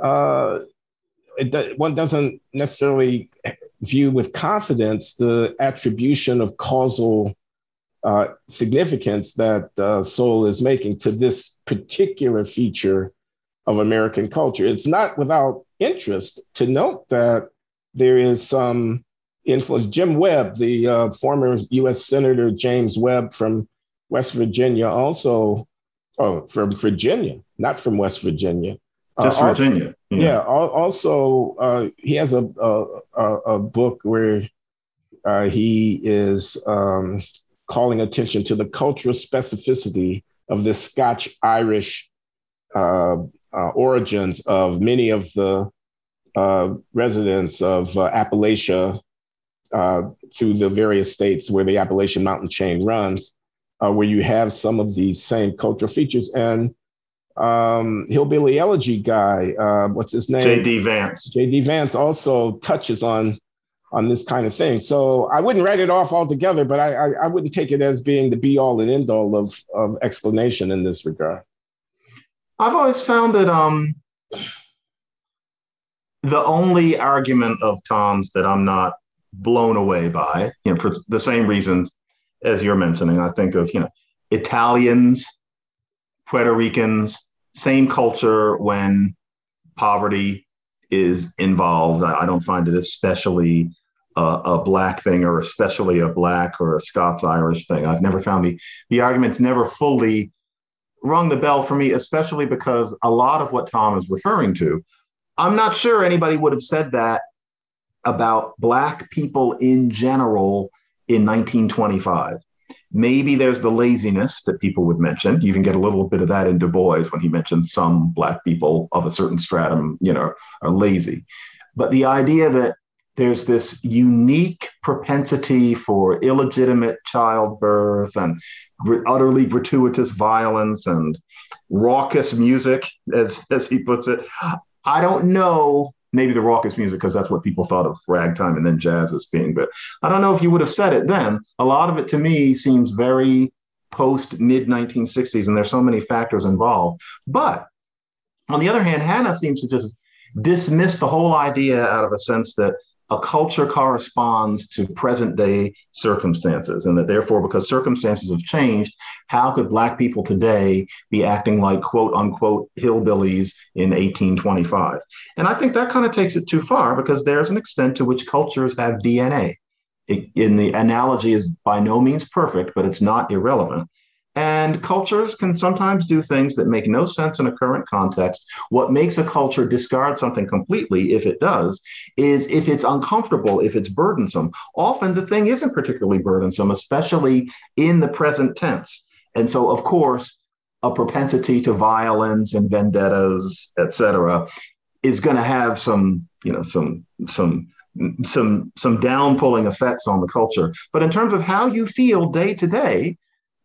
Speaker 1: uh, it, one doesn't necessarily view with confidence the attribution of causal uh, significance that uh, Sowell is making to this particular feature of American culture. It's not without interest to note that there is some influence. Jim Webb, the uh, former US Senator James Webb from West Virginia, also, oh, from Virginia, not from West Virginia.
Speaker 2: Uh, Just uh, Virginia.
Speaker 1: yeah. yeah. Also, uh, he has a, a, a book where uh, he is um, calling attention to the cultural specificity of this Scotch Irish uh, origins of many of the uh, residents of uh, Appalachia uh, through the various states where the Appalachian mountain chain runs, uh, where you have some of these same cultural features. And um, Hillbilly Elegy guy, uh, what's his name?
Speaker 2: J.D. Vance.
Speaker 1: J.D. Vance also touches on on this kind of thing. So I wouldn't write it off altogether, but I, I, I wouldn't take it as being the be all and end all of, of explanation in this regard.
Speaker 2: I've always found that um, the only argument of Tom's that I'm not blown away by, you know, for the same reasons as you're mentioning, I think of, you know, Italians, Puerto Ricans, same culture when poverty is involved. I don't find it especially a, a, black thing or especially a black or a Scots Irish thing. I've never found the the arguments never fully rung the bell for me, especially because a lot of what Tom is referring to, I'm not sure anybody would have said that about Black people in general in 1925. Maybe there's the laziness that people would mention. You even get a little bit of that in Du Bois when he mentioned some Black people of a certain stratum, you know, are lazy. But the idea that there's this unique propensity for illegitimate childbirth and utterly gratuitous violence and raucous music, as, as he puts it. I don't know maybe the raucous music because that's what people thought of ragtime and then jazz as being. But I don't know if you would have said it then. A lot of it to me seems very post mid 1960s, and there's so many factors involved. But on the other hand, Hannah seems to just dismiss the whole idea out of a sense that a culture corresponds to present day circumstances, and that therefore, because circumstances have changed, how could Black people today be acting like quote unquote hillbillies in 1825? And I think that kind of takes it too far because there's an extent to which cultures have DNA. It, in the analogy is by no means perfect, but it's not irrelevant. And cultures can sometimes do things that make no sense in a current context. What makes a culture discard something completely, if it does, is if it's uncomfortable, if it's burdensome. Often the thing isn't particularly burdensome, especially in the present tense. And so, of course, a propensity to violence and vendettas, et cetera, is going to have some, you know, some, some, some, some downpulling effects on the culture. But in terms of how you feel day to day,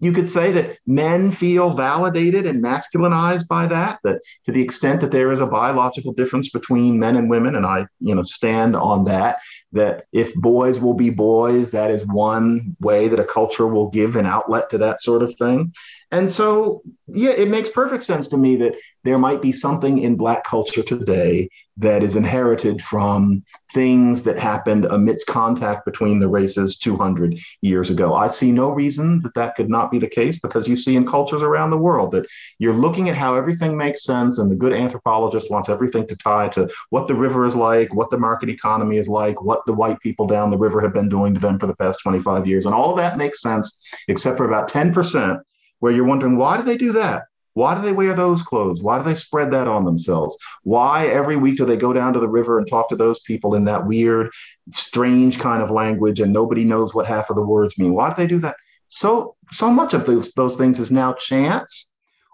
Speaker 2: you could say that men feel validated and masculinized by that, that to the extent that there is a biological difference between men and women, and I, you know, stand on that, that if boys will be boys, that is one way that a culture will give an outlet to that sort of thing. And so, yeah, it makes perfect sense to me that there might be something in Black culture today that is inherited from things that happened amidst contact between the races 200 years ago. I see no reason that that could not be the case because you see in cultures around the world that you're looking at how everything makes sense, and the good anthropologist wants everything to tie to what the river is like, what the market economy is like, what the white people down the river have been doing to them for the past 25 years. And all that makes sense, except for about 10%, where you're wondering, why do they do that? Why do they wear those clothes? Why do they spread that on themselves? Why every week do they go down to the river and talk to those people in that weird, strange kind of language and nobody knows what half of the words mean? Why do they do that? So so much of those those things is now chance.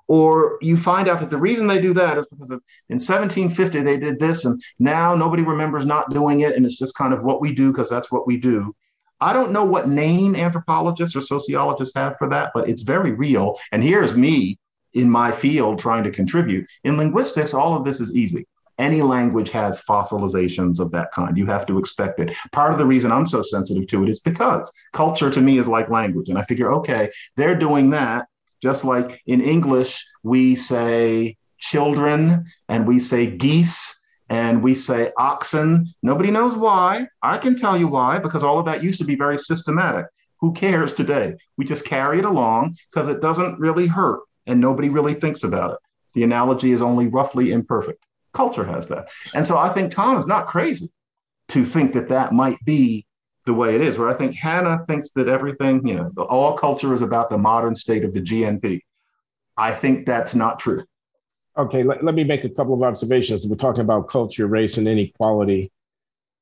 Speaker 2: Or you find out that the reason they do that is because of in 1750 they did this, and now nobody remembers not doing it, and it's just kind of what we do because that's what we do. I don't know what name anthropologists or sociologists have for that, but it's very real. And here's me in my field trying to contribute. In linguistics, all of this is easy. Any language has fossilizations of that kind. You have to expect it. Part of the reason I'm so sensitive to it is because culture to me is like language. And I figure, okay, they're doing that. Just like in English, we say children and we say geese and we say oxen. Nobody knows why. I can tell you why, because all of that used to be very systematic. Who cares today? We just carry it along because it doesn't really hurt and nobody really thinks about it. The analogy is only roughly imperfect. Culture has that. And so I think Tom is not crazy to think that that might be the way it is, where I think Hannah thinks that everything, you know, all culture is about the modern state of the GNP. I think that's not true.
Speaker 1: Okay, let, let me make a couple of observations. We're talking about culture, race, and inequality.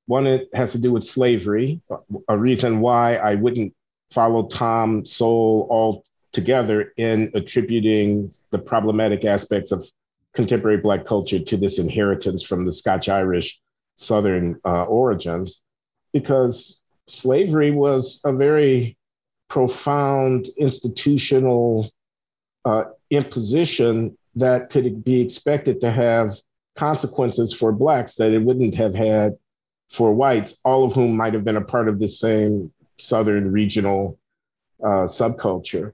Speaker 1: One it has to do with slavery, a reason why I wouldn't follow Tom Sowell all together in attributing the problematic aspects of contemporary Black culture to this inheritance from the Scotch Irish Southern uh, origins, because slavery was a very profound institutional uh, imposition that could be expected to have consequences for Blacks that it wouldn't have had for whites, all of whom might have been a part of the same Southern regional uh, subculture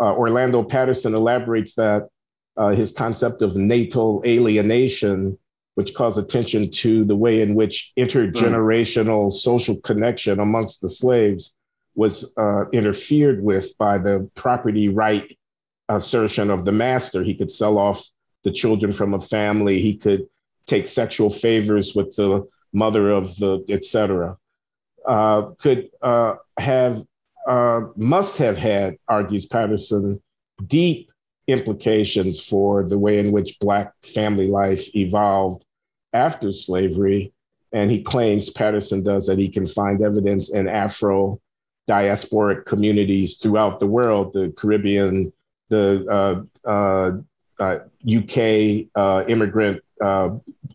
Speaker 1: uh, Orlando Patterson elaborates that uh, his concept of natal alienation, which calls attention to the way in which intergenerational mm. social connection amongst the slaves was uh, interfered with by the property right assertion of the master. He could sell off the children from a family. He could take sexual favors with the mother of the, et cetera. Uh, could uh, have uh, must have had, argues Patterson, deep implications for the way in which Black family life evolved after slavery. And he claims, Patterson does, that he can find evidence in Afro diasporic communities throughout the world, the Caribbean, the uh, uh, UK uh, uh, immigrant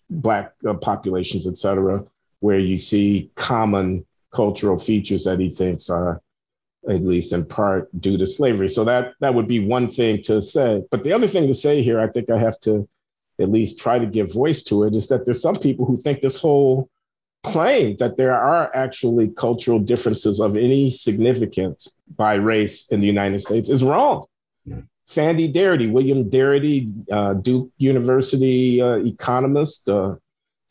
Speaker 1: Black populations, et cetera, where you see common cultural features that he thinks are at least in part due to slavery. So that that would be one thing to say. But the other thing to say here, I think I have to at least try to give voice to it, is that there's some people who think this whole claim that there are actually cultural differences of any significance by race in the United States is wrong. Sandy Darity, William Darity, uh, Duke University uh, economist, a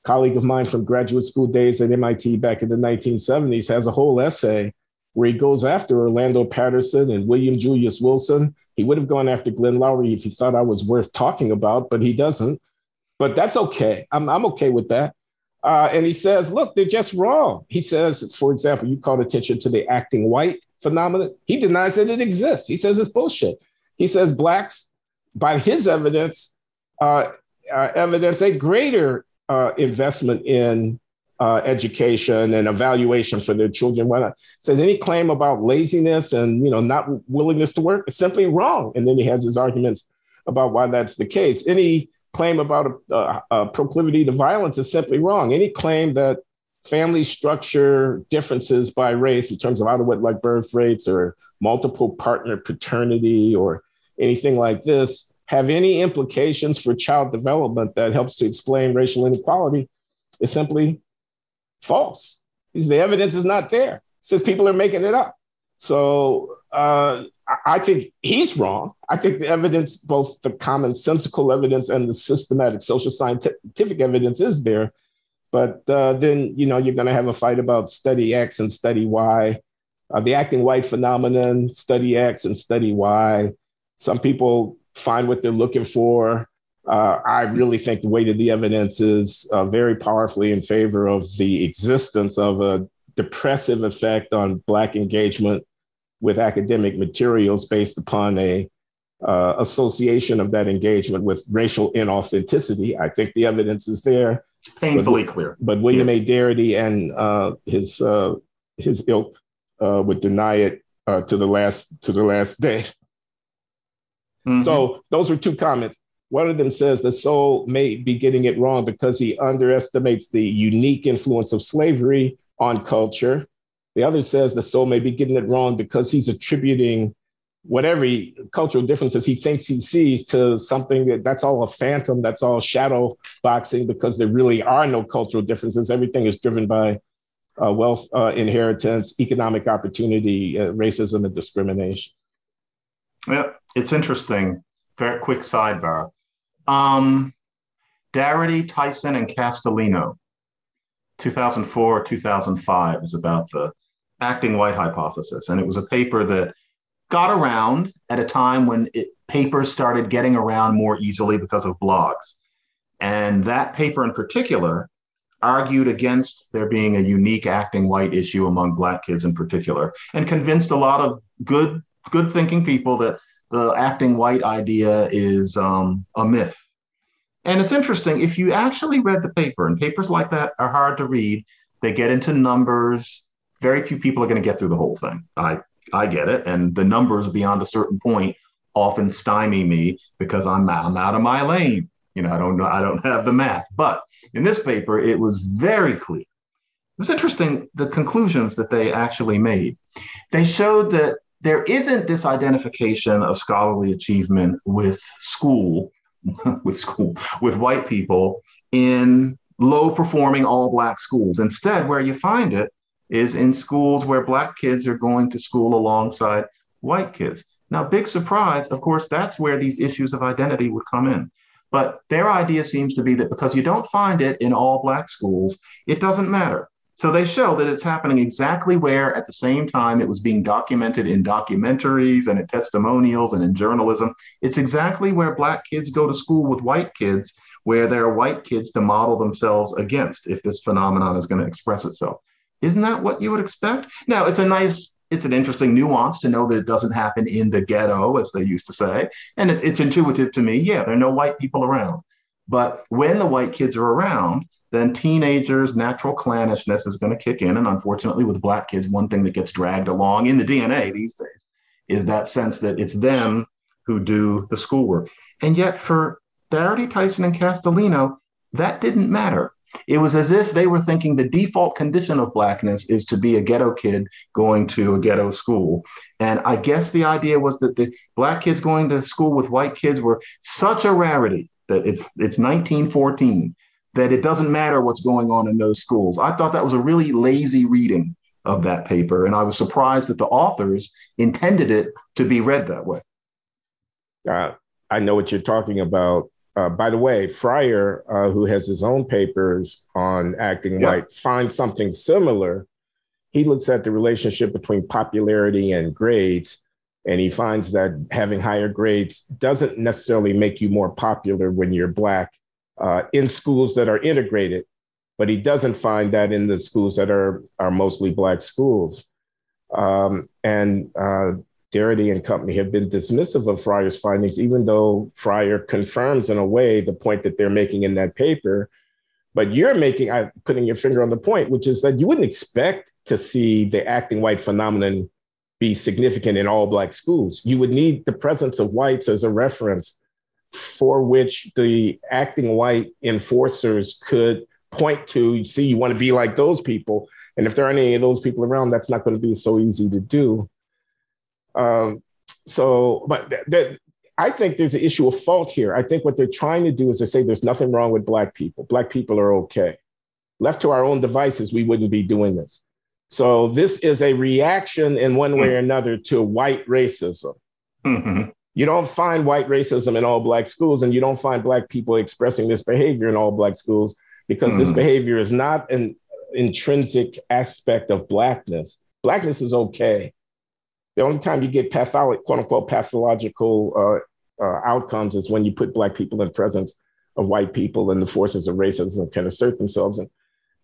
Speaker 1: colleague of mine from graduate school days at MIT back in the 1970s, has a whole essay where he goes after Orlando Patterson and William Julius Wilson. He would have gone after Glenn Loury if he thought I was worth talking about, but he doesn't. But that's okay. I'm, I'm okay with that. Uh, and he says, look, they're just wrong. He says, for example, you called attention to the acting white phenomenon. He denies that it exists. He says it's bullshit. He says blacks, by his evidence, uh, uh, evidence a greater uh, investment in uh, education and evaluation for their children. Why not? Says any claim about laziness and you know not willingness to work is simply wrong. And then he has his arguments about why that's the case. Any claim about a, a, proclivity to violence is simply wrong. Any claim that family structure differences by race in terms of out of wedlock birth rates or multiple partner paternity or anything like this have any implications for child development that helps to explain racial inequality is simply false. The evidence is not there. Says people are making it up. So uh, I think he's wrong. I think the evidence, both the commonsensical evidence and the systematic social scientific evidence, is there. But uh, then you know you're going to have a fight about study X and study Y, uh, the acting white phenomenon, study X and study Y. Some people find what they're looking for. Uh, I really think the weight of the evidence is uh, very powerfully in favor of the existence of a depressive effect on Black engagement with academic materials based upon a uh, association of that engagement with racial inauthenticity. I think the evidence is there.
Speaker 2: Painfully but, clear.
Speaker 1: But William yeah. A. Darity and uh, his uh, his ilk uh, would deny it uh, to the last to the last day. Mm-hmm. So those were two comments. One of them says the Sowell may be getting it wrong because he underestimates the unique influence of slavery on culture. The other says the Sowell may be getting it wrong because he's attributing whatever he, cultural differences he thinks he sees to something that that's all a phantom, that's all shadow boxing because there really are no cultural differences. Everything is driven by uh, wealth uh, inheritance, economic opportunity, uh, racism, and discrimination.
Speaker 2: Yeah, it's interesting. Very quick sidebar. Um, Darity, Tyson, and Castellino, 2004, 2005 is about the acting white hypothesis. And it was a paper that got around at a time when it, papers started getting around more easily because of blogs. And that paper in particular argued against there being a unique acting white issue among black kids in particular and convinced a lot of good good thinking people that the acting white idea is um, a myth and it's interesting if you actually read the paper and papers like that are hard to read they get into numbers very few people are going to get through the whole thing i I get it. And the numbers beyond a certain point often stymie me because I'm, I'm out of my lane. You know, I don't know, I don't have the math. But in this paper, it was very clear. It was interesting the conclusions that they actually made. They showed that there isn't this identification of scholarly achievement with school, with school, with white people in low performing all black schools. Instead, where you find it is in schools where black kids are going to school alongside white kids. Now, big surprise, of course, that's where these issues of identity would come in. But their idea seems to be that because you don't find it in all black schools, it doesn't matter. So they show that it's happening exactly where, at the same time, it was being documented in documentaries and in testimonials and in journalism. It's exactly where Black kids go to school with white kids, where there are white kids to model themselves against if this phenomenon is going to express itself. Isn't that what you would expect? Now, it's a nice, it's an interesting nuance to know that it doesn't happen in the ghetto, as they used to say. And it, it's intuitive to me. Yeah, there are no white people around. But when the white kids are around, then teenagers' natural clannishness is going to kick in. And unfortunately, with black kids, one thing that gets dragged along in the DNA these days is that sense that it's them who do the schoolwork. And yet, for Darity, Tyson, and Castellino, that didn't matter. It was as if they were thinking the default condition of blackness is to be a ghetto kid going to a ghetto school. And I guess the idea was that the black kids going to school with white kids were such a rarity that it's it's 1914 that it doesn't matter what's going on in those schools. I thought that was a really lazy reading of that paper, and I was surprised that the authors intended it to be read that way.
Speaker 1: Uh, I know what you're talking about. Uh, by the way, Fryer, uh, who has his own papers on acting yep. white, finds something similar. He looks at the relationship between popularity and grades, and he finds that having higher grades doesn't necessarily make you more popular when you're Black uh, in schools that are integrated, but he doesn't find that in the schools that are, are mostly Black schools. Um, and uh, Darity and company have been dismissive of Fryer's findings, even though Fryer confirms in a way the point that they're making in that paper. But you're making, I, putting your finger on the point, which is that you wouldn't expect to see the acting white phenomenon be significant in all Black schools. You would need the presence of whites as a reference for which the acting white enforcers could point to, see, you want to be like those people. And if there aren't any of those people around, that's not going to be so easy to do. Um, so, but th- th- I think there's an issue of fault here. I think what they're trying to do is to say there's nothing wrong with Black people. Black people are okay. Left to our own devices, we wouldn't be doing this. So, this is a reaction in one way or another to white racism. Mm-hmm. You don't find white racism in all Black schools, and you don't find Black people expressing this behavior in all Black schools because mm-hmm. this behavior is not an intrinsic aspect of Blackness. Blackness is okay. The only time you get pathologic, quote unquote, pathological uh, uh, outcomes is when you put Black people in presence of white people and the forces of racism can assert themselves. And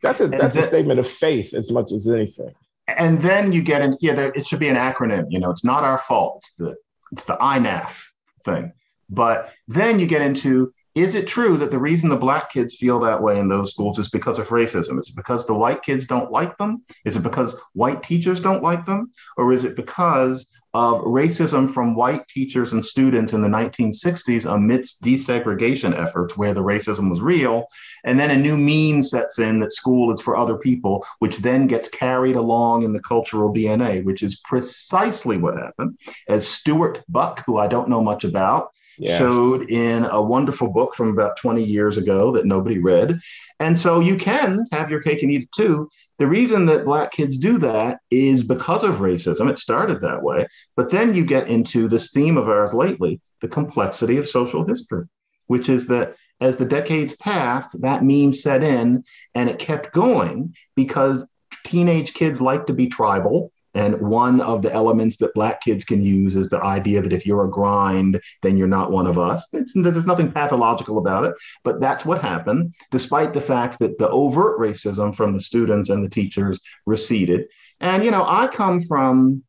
Speaker 1: that's a, that's a statement of faith as much as anything.
Speaker 2: And then you get in, yeah, there, it should be an acronym. You know, it's not our fault. The, it's the INAF thing. But then you get into is it true that the reason the black kids feel that way in those schools is because of racism? Is it because the white kids don't like them? Is it because white teachers don't like them? Or is it because of racism from white teachers and students in the 1960s amidst desegregation efforts where the racism was real? And then a new meme sets in that school is for other people, which then gets carried along in the cultural DNA, which is precisely what happened. As Stuart Buck, who I don't know much about, yeah. showed in a wonderful book from about 20 years ago that nobody read. And so you can have your cake and eat it too. The reason that Black kids do that is because of racism. It started that way. But then you get into this theme of ours lately the complexity of social history, which is that as the decades passed, that meme set in and it kept going because teenage kids like to be tribal and one of the elements that Black kids can use is the idea that if you're a grind, then you're not one of us. It's, there's nothing pathological about it, but that's what happened, despite the fact that the overt racism from the students and the teachers receded. And, you know, I come from,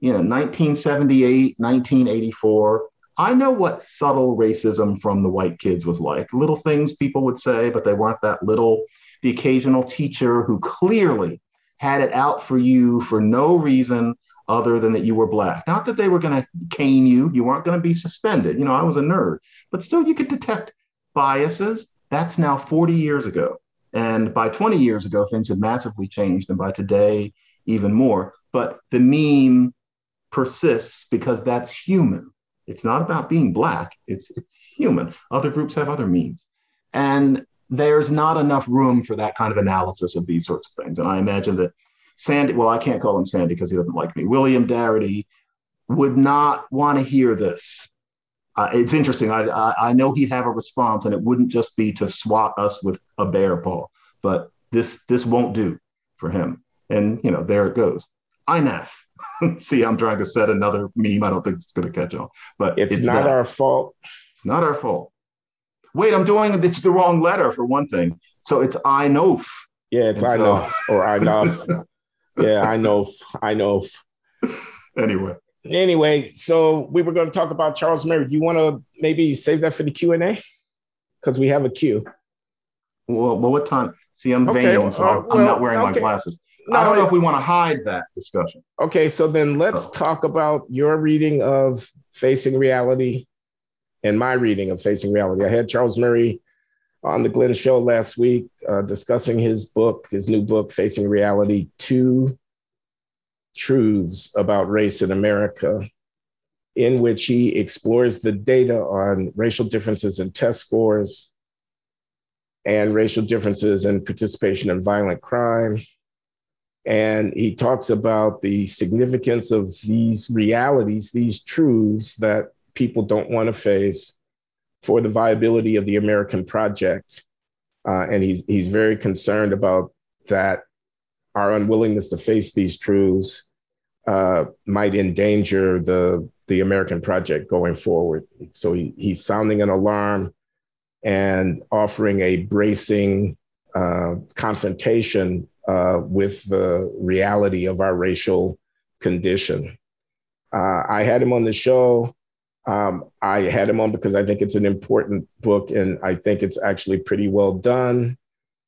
Speaker 2: you know, 1978, 1984. I know what subtle racism from the white kids was like. Little things people would say, but they weren't that little. The occasional teacher who clearly had it out for you for no reason other than that you were black. Not that they were going to cane you, you weren't going to be suspended. You know, I was a nerd, but still you could detect biases. That's now 40 years ago. And by 20 years ago, things had massively changed. And by today, even more. But the meme persists because that's human. It's not about being black, it's, it's human. Other groups have other memes. And there's not enough room for that kind of analysis of these sorts of things. And I imagine that Sandy, well, I can't call him Sandy because he doesn't like me. William Darity would not want to hear this. Uh, it's interesting. I, I, I know he'd have a response, and it wouldn't just be to swat us with a bear paw. But this this won't do for him. And you know, there it goes. INAF. See, I'm trying to set another meme. I don't think it's going to catch on. But
Speaker 1: it's, it's not that. our fault.
Speaker 2: It's not our fault. Wait, I'm doing it's the wrong letter for one thing. So it's I know.
Speaker 1: Yeah, it's I know or I know. yeah, I know. I know.
Speaker 2: Anyway.
Speaker 1: Anyway, so we were going to talk about Charles Murray. Do you want to maybe save that for the Q and A? Because we have a queue.
Speaker 2: Well, well, what time? See, I'm okay, vain, so uh, I'm well, not wearing okay. my glasses. No, I don't know if we want to hide that discussion.
Speaker 1: Okay, so then let's oh. talk about your reading of Facing Reality in my reading of Facing Reality. I had Charles Murray on the Glenn Show last week uh, discussing his book, his new book, Facing Reality Two Truths About Race in America. in which he explores the data on racial differences in test scores and racial differences in participation in violent crime. And he talks about the significance of these realities, these truths that people don't want to face for the viability of the American project. Uh, and he's, he's very concerned about that, our unwillingness to face these truths uh, might endanger the, the American project going forward. So he, he's sounding an alarm and offering a bracing uh, confrontation uh, with the reality of our racial condition. Uh, I had him on the show. Um, I had him on because I think it's an important book and I think it's actually pretty well done.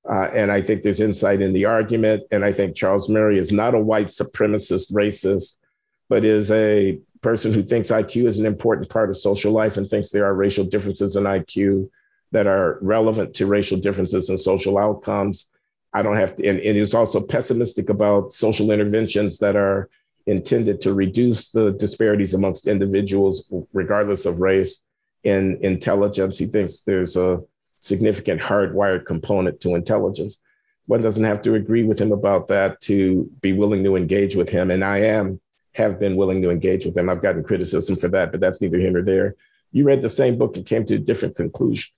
Speaker 1: Uh, and I think there's insight in the argument. And I think Charles Murray is not a white supremacist racist, but is a person who thinks IQ is an important part of social life and thinks there are racial differences in IQ that are relevant to racial differences in social outcomes. I don't have to, and, and also pessimistic about social interventions that are intended to reduce the disparities amongst individuals, regardless of race in intelligence. He thinks there's a significant hardwired component to intelligence. One doesn't have to agree with him about that to be willing to engage with him. And I am, have been willing to engage with him. I've gotten criticism for that, but that's neither here nor there. You read the same book and came to a different conclusion.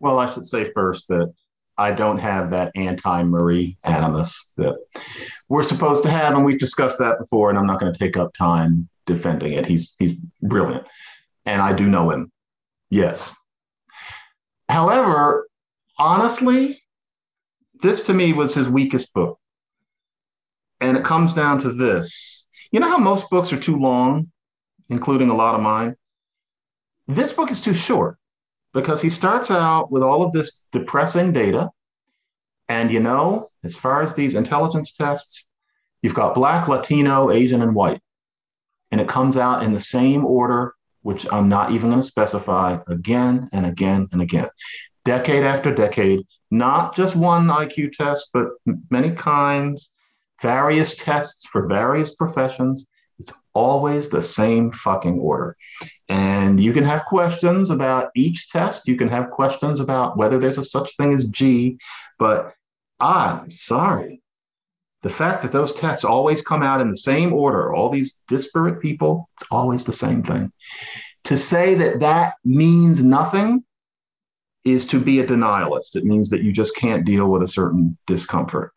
Speaker 2: Well, I should say first that I don't have that anti Murray animus that we're supposed to have, and we've discussed that before. And I'm not going to take up time defending it. He's he's brilliant, and I do know him. Yes. However, honestly, this to me was his weakest book, and it comes down to this. You know how most books are too long, including a lot of mine. This book is too short because he starts out with all of this depressing data. And you know, as far as these intelligence tests, you've got Black, Latino, Asian, and white. And it comes out in the same order, which I'm not even going to specify again and again and again. Decade after decade, not just one IQ test, but many kinds, various tests for various professions. It's always the same fucking order. And you can have questions about each test. You can have questions about whether there's a such thing as G, but I'm sorry. The fact that those tests always come out in the same order, all these disparate people, it's always the same thing. To say that that means nothing is to be a denialist. It means that you just can't deal with a certain discomfort.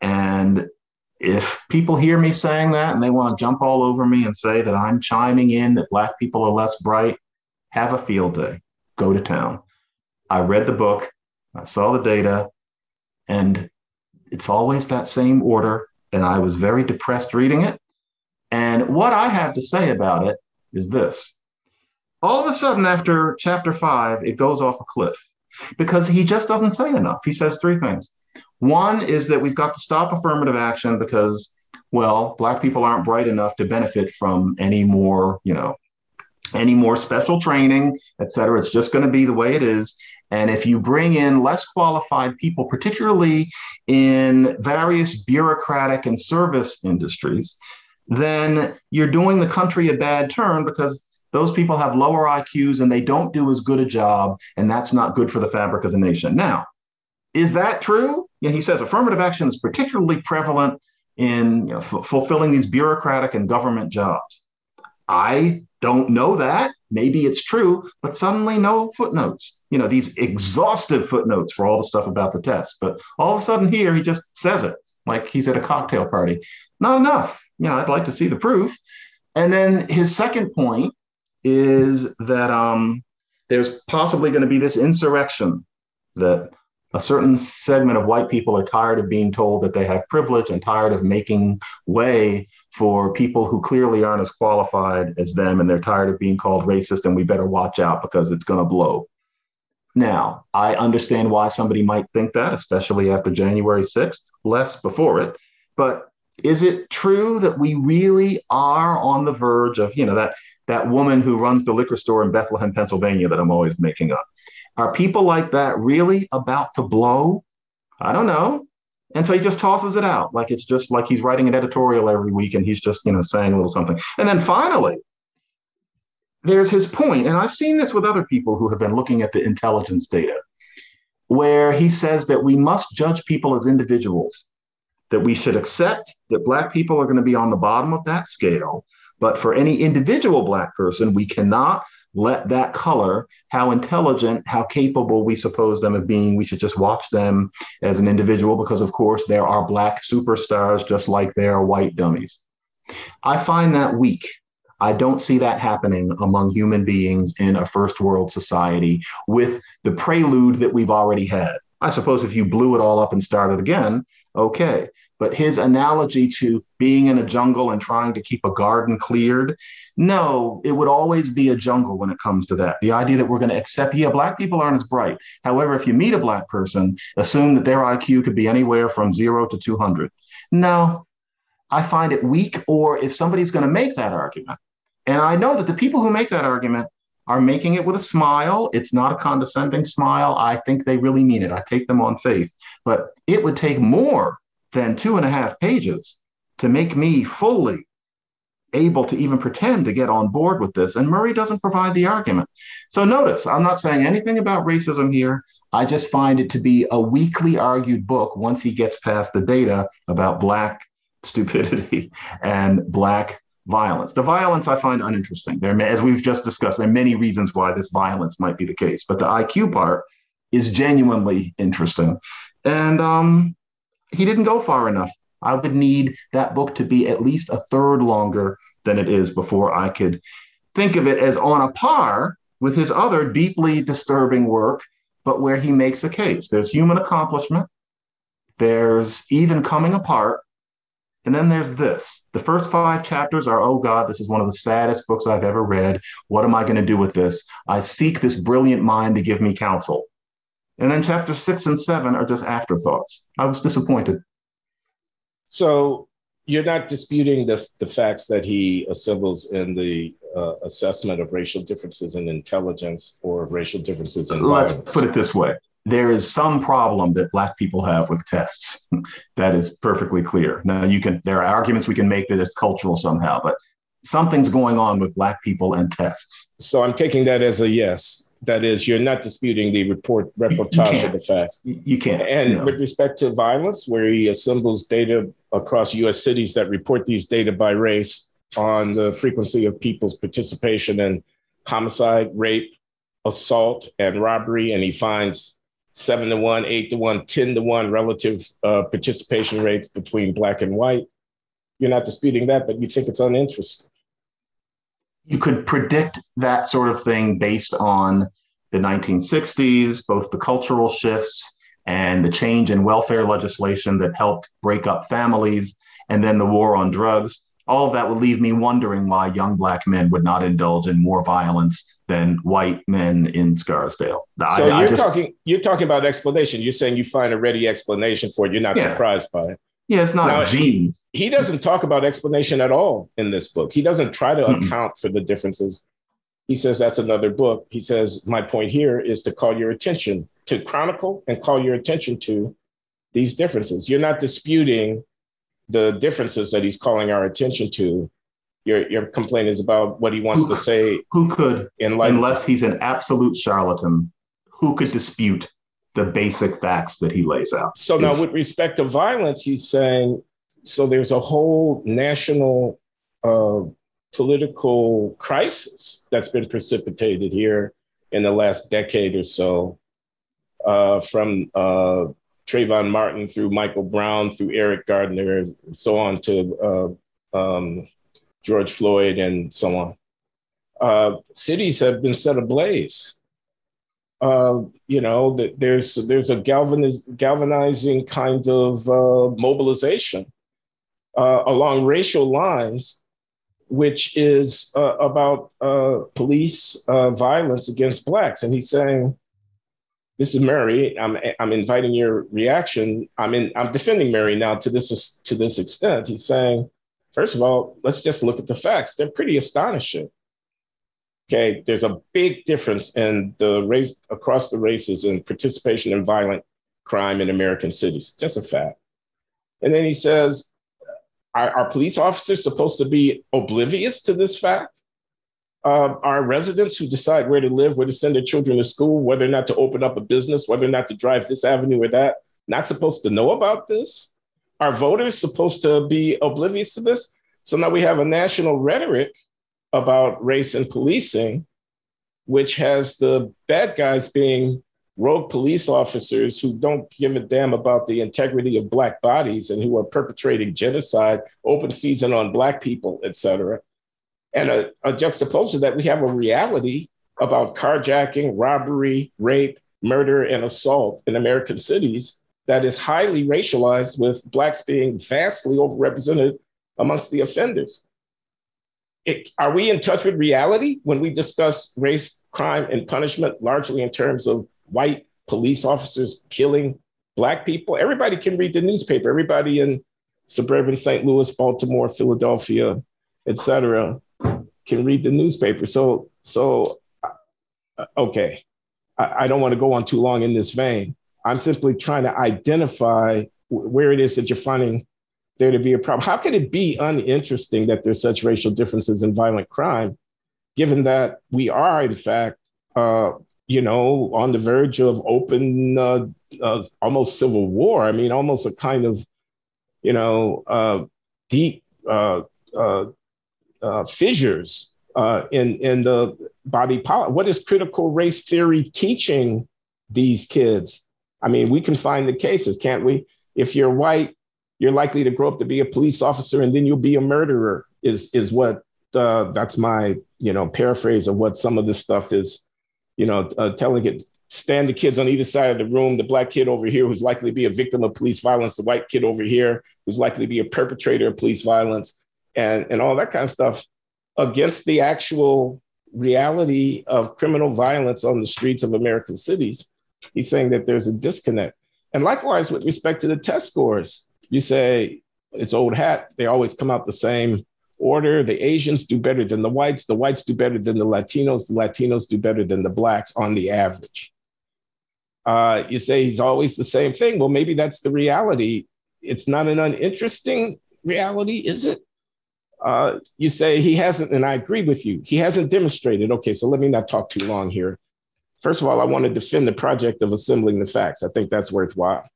Speaker 2: And if people hear me saying that and they want to jump all over me and say that I'm chiming in that Black people are less bright, have a field day, go to town. I read the book, I saw the data, and it's always that same order. And I was very depressed reading it. And what I have to say about it is this all of a sudden, after chapter five, it goes off a cliff because he just doesn't say enough. He says three things. One is that we've got to stop affirmative action because, well, Black people aren't bright enough to benefit from any more, you know, any more special training, et cetera. It's just going to be the way it is. And if you bring in less qualified people, particularly in various bureaucratic and service industries, then you're doing the country a bad turn because those people have lower IQs and they don't do as good a job. And that's not good for the fabric of the nation. Now, is that true? And he says affirmative action is particularly prevalent in you know, f- fulfilling these bureaucratic and government jobs. I don't know that. Maybe it's true, but suddenly no footnotes. You know, these exhaustive footnotes for all the stuff about the test. But all of a sudden here, he just says it like he's at a cocktail party. Not enough. You know, I'd like to see the proof. And then his second point is that um, there's possibly going to be this insurrection that a certain segment of white people are tired of being told that they have privilege and tired of making way for people who clearly aren't as qualified as them and they're tired of being called racist and we better watch out because it's going to blow. Now i understand why somebody might think that especially after january 6th less before it but is it true that we really are on the verge of you know that that woman who runs the liquor store in bethlehem pennsylvania that i'm always making up are people like that really about to blow? I don't know. And so he just tosses it out like it's just like he's writing an editorial every week and he's just, you know, saying a little something. And then finally, there's his point, and I've seen this with other people who have been looking at the intelligence data, where he says that we must judge people as individuals, that we should accept that Black people are going to be on the bottom of that scale. But for any individual Black person, we cannot let that color how intelligent, how capable we suppose them of being. We should just watch them as an individual because, of course, there are Black superstars just like there are white dummies. I find that weak. I don't see that happening among human beings in a first world society with the prelude that we've already had. I suppose if you blew it all up and started again, okay. But his analogy to being in a jungle and trying to keep a garden cleared, no, it would always be a jungle when it comes to that. The idea that we're going to accept, yeah, Black people aren't as bright. However, if you meet a Black person, assume that their IQ could be anywhere from zero to 200. No, I find it weak. Or if somebody's going to make that argument, and I know that the people who make that argument are making it with a smile. It's not a condescending smile. I think they really mean it. I take them on faith. But it would take more than two and a half pages to make me fully able to even pretend to get on board with this. And Murray doesn't provide the argument. So notice, I'm not saying anything about racism here. I just find it to be a weakly argued book once he gets past the data about Black stupidity and Black violence. The violence I find uninteresting. There, as we've just discussed, there are many reasons why this violence might be the case, but the IQ part is genuinely interesting. And um, he didn't go far enough. I would need that book to be at least a third longer than it is before I could think of it as on a par with his other deeply disturbing work, but where he makes a case. There's human accomplishment, there's even coming apart, and then there's this. The first five chapters are, oh God, this is one of the saddest books I've ever read. What am I going to do with this? I seek this brilliant mind to give me counsel. And then chapter six and seven are just afterthoughts. I was disappointed.
Speaker 1: So you're not disputing the, the facts that he assembles in the uh, assessment of racial differences in intelligence or of racial differences in
Speaker 2: Let's
Speaker 1: violence.
Speaker 2: put it this way there is some problem that black people have with tests that is perfectly clear now you can there are arguments we can make that it's cultural somehow but something's going on with black people and tests
Speaker 1: so i'm taking that as a yes that is you're not disputing the report reportage of the facts
Speaker 2: you can't
Speaker 1: and no. with respect to violence where he assembles data across us cities that report these data by race on the frequency of people's participation in homicide rape assault and robbery and he finds seven to one, eight to one, 10 to one relative uh, participation rates between black and white. You're not disputing that, but you think it's uninteresting.
Speaker 2: You could predict that sort of thing based on the 1960s, both the cultural shifts and the change in welfare legislation that helped break up families, and then the war on drugs all of that would leave me wondering why young black men would not indulge in more violence than white men in Scarsdale.
Speaker 1: So I, you're I just, talking you're talking about explanation. You're saying you find a ready explanation for it. You're not yeah. surprised by it.
Speaker 2: Yeah, it's not now,
Speaker 1: He, he, doesn't talk about explanation at all in this book. He doesn't try to mm-hmm. account for the differences. He says that's another book. He says my point here is to call your attention to chronicle and call your attention to these differences. You're not disputing the differences that he's calling our attention to. Your your complaint is about what he wants who, to say.
Speaker 2: Who could, unless he's an absolute charlatan, who could dispute the basic facts that he lays out?
Speaker 1: So it's, now, with respect to violence, he's saying so. There's a whole national uh, political crisis that's been precipitated here in the last decade or so, uh, from uh, Trayvon Martin through Michael Brown through Eric Garner and so on to uh, um, George Floyd and so on. Uh, cities have been set ablaze. Uh, you know, there's there's a galvaniz- galvanizing kind of uh, mobilization uh, along racial lines, which is uh, about police violence against blacks. And he's saying, this is Murray. I'm I'm inviting your reaction. I'm in I'm defending Murray now to this to this extent. He's saying, first of all, let's just look at the facts. They're pretty astonishing. Okay, there's a big difference in the race across the races in participation in violent crime in American cities. Just a fact. And then he says, are, are police officers supposed to be oblivious to this fact? Uh, are residents who decide where to live, where to send their children to school, whether or not to open up a business, whether or not to drive this avenue or that, not supposed to know about this? Are voters supposed to be oblivious to this? So now we have a national rhetoric about race and policing, which has the bad guys being rogue police officers who don't give a damn about the integrity of black bodies and who are perpetrating genocide, open season on black people, et cetera. And a, a juxtaposed to that, we have a reality about carjacking, robbery, rape, murder, and assault in American cities that is highly racialized, with blacks being vastly overrepresented amongst the offenders. It, are we in touch with reality when we discuss race, crime, and punishment largely in terms of white police officers killing black people. Everybody can read the newspaper. Everybody in suburban St. Louis, Baltimore, Philadelphia, etc., can read the newspaper. So, so uh, okay, I, I don't want to go on too long in this vein. I'm simply trying to identify where it is that you're finding there to be a problem. How can it be uninteresting that there's such racial differences in violent crime, given that we are, in fact, uh, you know, on the verge of open, uh, uh, almost civil war. I mean, almost a kind of, you know, uh, deep uh, uh, fissures in in the body politic. What is critical race theory teaching these kids? I mean, we can find the cases, can't we? If you're white, you're likely to grow up to be a police officer, and then you'll be a murderer. Is is what that's my you know paraphrase of what some of this stuff is you know, uh, telling it, stand the kids on either side of the room, the black kid over here who's likely to be a victim of police violence, the white kid over here who's likely to be a perpetrator of police violence, and, and all that kind of stuff against the actual reality of criminal violence on the streets of American cities. He's saying that there's a disconnect. And likewise, with respect to the test scores, you say it's old hat, they always come out the same order. The Asians do better than the whites. The whites do better than the Latinos. The Latinos do better than the blacks on the average. Uh, you say he's always the same thing. Well, maybe that's the reality. It's not an uninteresting reality, is it? Uh, you say he hasn't, and I agree with you, he hasn't demonstrated. Okay, so let me not talk too long here. First of all, I want to defend the project of assembling the facts. I think that's worthwhile.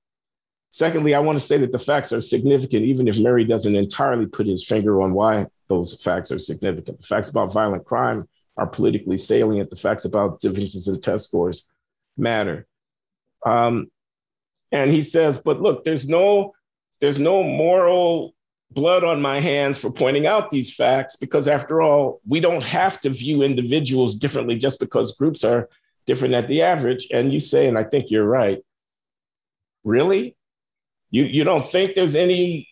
Speaker 1: Secondly, I want to say that the facts are significant, even if Murray doesn't entirely put his finger on why those facts are significant. The facts about violent crime are politically salient. The facts about differences in test scores matter. Um, and he says, but look, there's no, there's no moral blood on my hands for pointing out these facts because after all, we don't have to view individuals differently just because groups are different at the average. And you say, and I think you're right. Really? You, you don't think there's any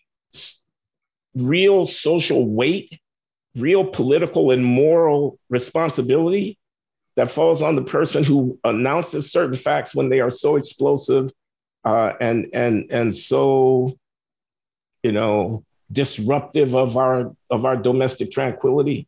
Speaker 1: real social weight, real political and moral responsibility that falls on the person who announces certain facts when they are so explosive uh, and and and so you know disruptive of our of our domestic tranquility?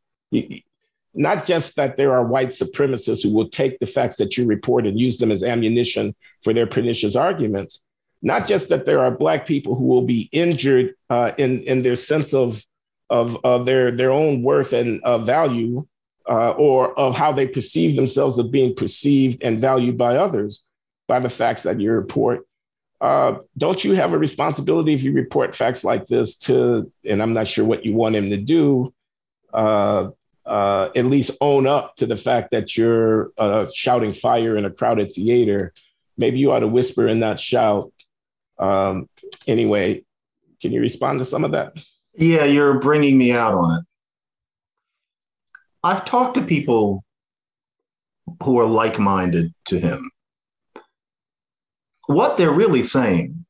Speaker 1: Not just that there are white supremacists who will take the facts that you report and use them as ammunition for their pernicious arguments not just that there are black people who will be injured uh, in in their sense of of, of their their own worth and uh, value, uh, or of how they perceive themselves of being perceived and valued by others by the facts that you report. Uh, don't you have a responsibility if you report facts like this to, and I'm not sure what you want him to do, uh, uh, at least own up to the fact that you're shouting fire in a crowded theater. Maybe you ought to whisper and not shout um, anyway, can you respond to some of that?
Speaker 2: Yeah, you're bringing me out on it. I've talked to people who are like minded to him. What they're really saying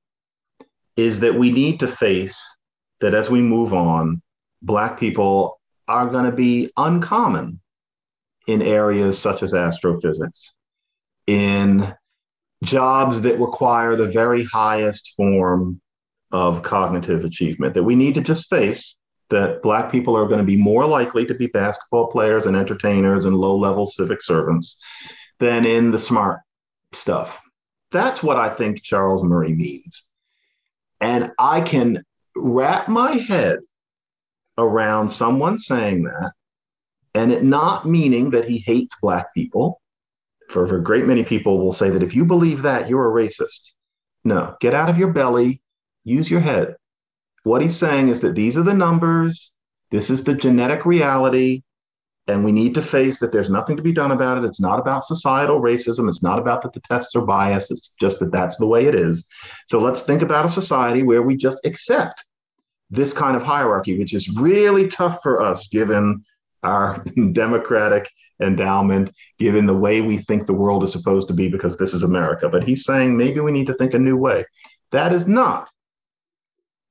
Speaker 2: is that we need to face that as we move on, Black people are going to be uncommon in areas such as astrophysics, in jobs that require the very highest form of cognitive achievement that we need to just face that black people are going to be more likely to be basketball players and entertainers and low level civic servants than in the smart stuff that's what i think charles murray means And I can wrap my head around someone saying that and it not meaning that he hates black people. For, for a great many people will say that if you believe that, you're a racist. No, get out of your belly, use your head. What he's saying is that these are the numbers, this is the genetic reality, and we need to face that there's nothing to be done about it. It's not about societal racism. It's not about that the tests are biased. It's just that that's the way it is. So let's think about a society where we just accept this kind of hierarchy, which is really tough for us given our democratic endowment, given the way we think the world is supposed to be, because this is America. But he's saying maybe we need to think a new way. That is not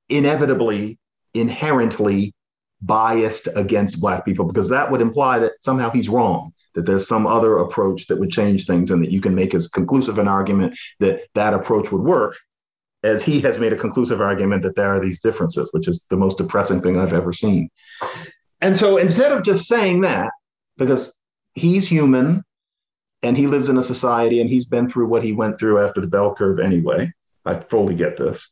Speaker 2: inevitably, inherently biased against Black people, because that would imply that somehow he's wrong, that there's some other approach that would change things, and that you can make as conclusive an argument that that approach would work. As he has made a conclusive argument that there are these differences, which is the most depressing thing I've ever seen. And so instead of just saying that, because he's human and he lives in a society and he's been through what he went through after the bell curve anyway, I fully get this.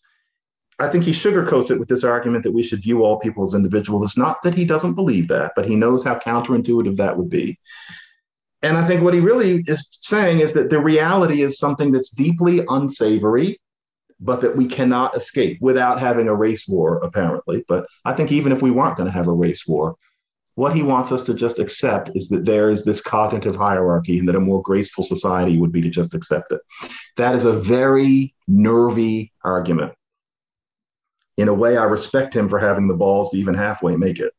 Speaker 2: I think he sugarcoats it with this argument that we should view all people as individuals. It's not that he doesn't believe that, but he knows how counterintuitive that would be. And I think what he really is saying is that the reality is something that's deeply unsavory but that we cannot escape without having a race war, apparently. But I think even if we weren't going to have a race war, what he wants us to just accept is that there is this cognitive hierarchy and that a more graceful society would be to just accept it. That is a very nervy argument. In a way, I respect him for having the balls to even halfway make it.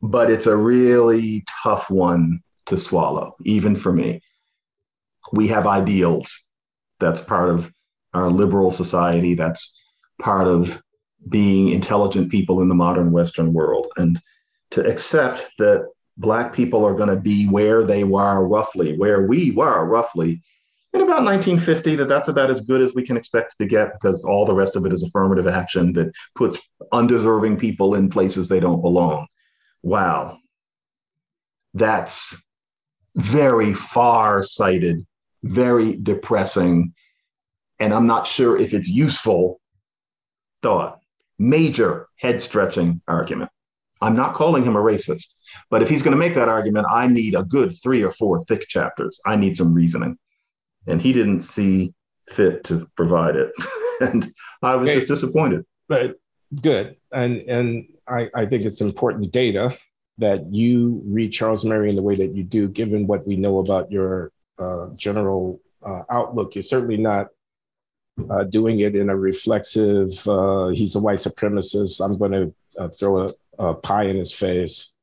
Speaker 2: But it's a really tough one to swallow, even for me. We have ideals. That's part of our liberal society. That's part of being intelligent people in the modern Western world. And to accept that Black people are going to be where they were roughly, where we were roughly in about 1950, that that's about as good as we can expect to get because all the rest of it is affirmative action that puts undeserving people in places they don't belong. Wow. That's very far sighted, very depressing, and I'm not sure if it's useful thought. Major head stretching argument. I'm not calling him a racist, but if he's going to make that argument, I need a good three or four thick chapters. I need some reasoning. And he didn't see fit to provide it. and I was okay. just disappointed.
Speaker 1: But good. And and I, I think it's important data that you read Charles Murray in the way that you do, given what we know about your uh, general uh, outlook. You're certainly not uh, doing it in a reflexive, uh, he's a white supremacist, I'm going to uh, throw a, a, pie in his face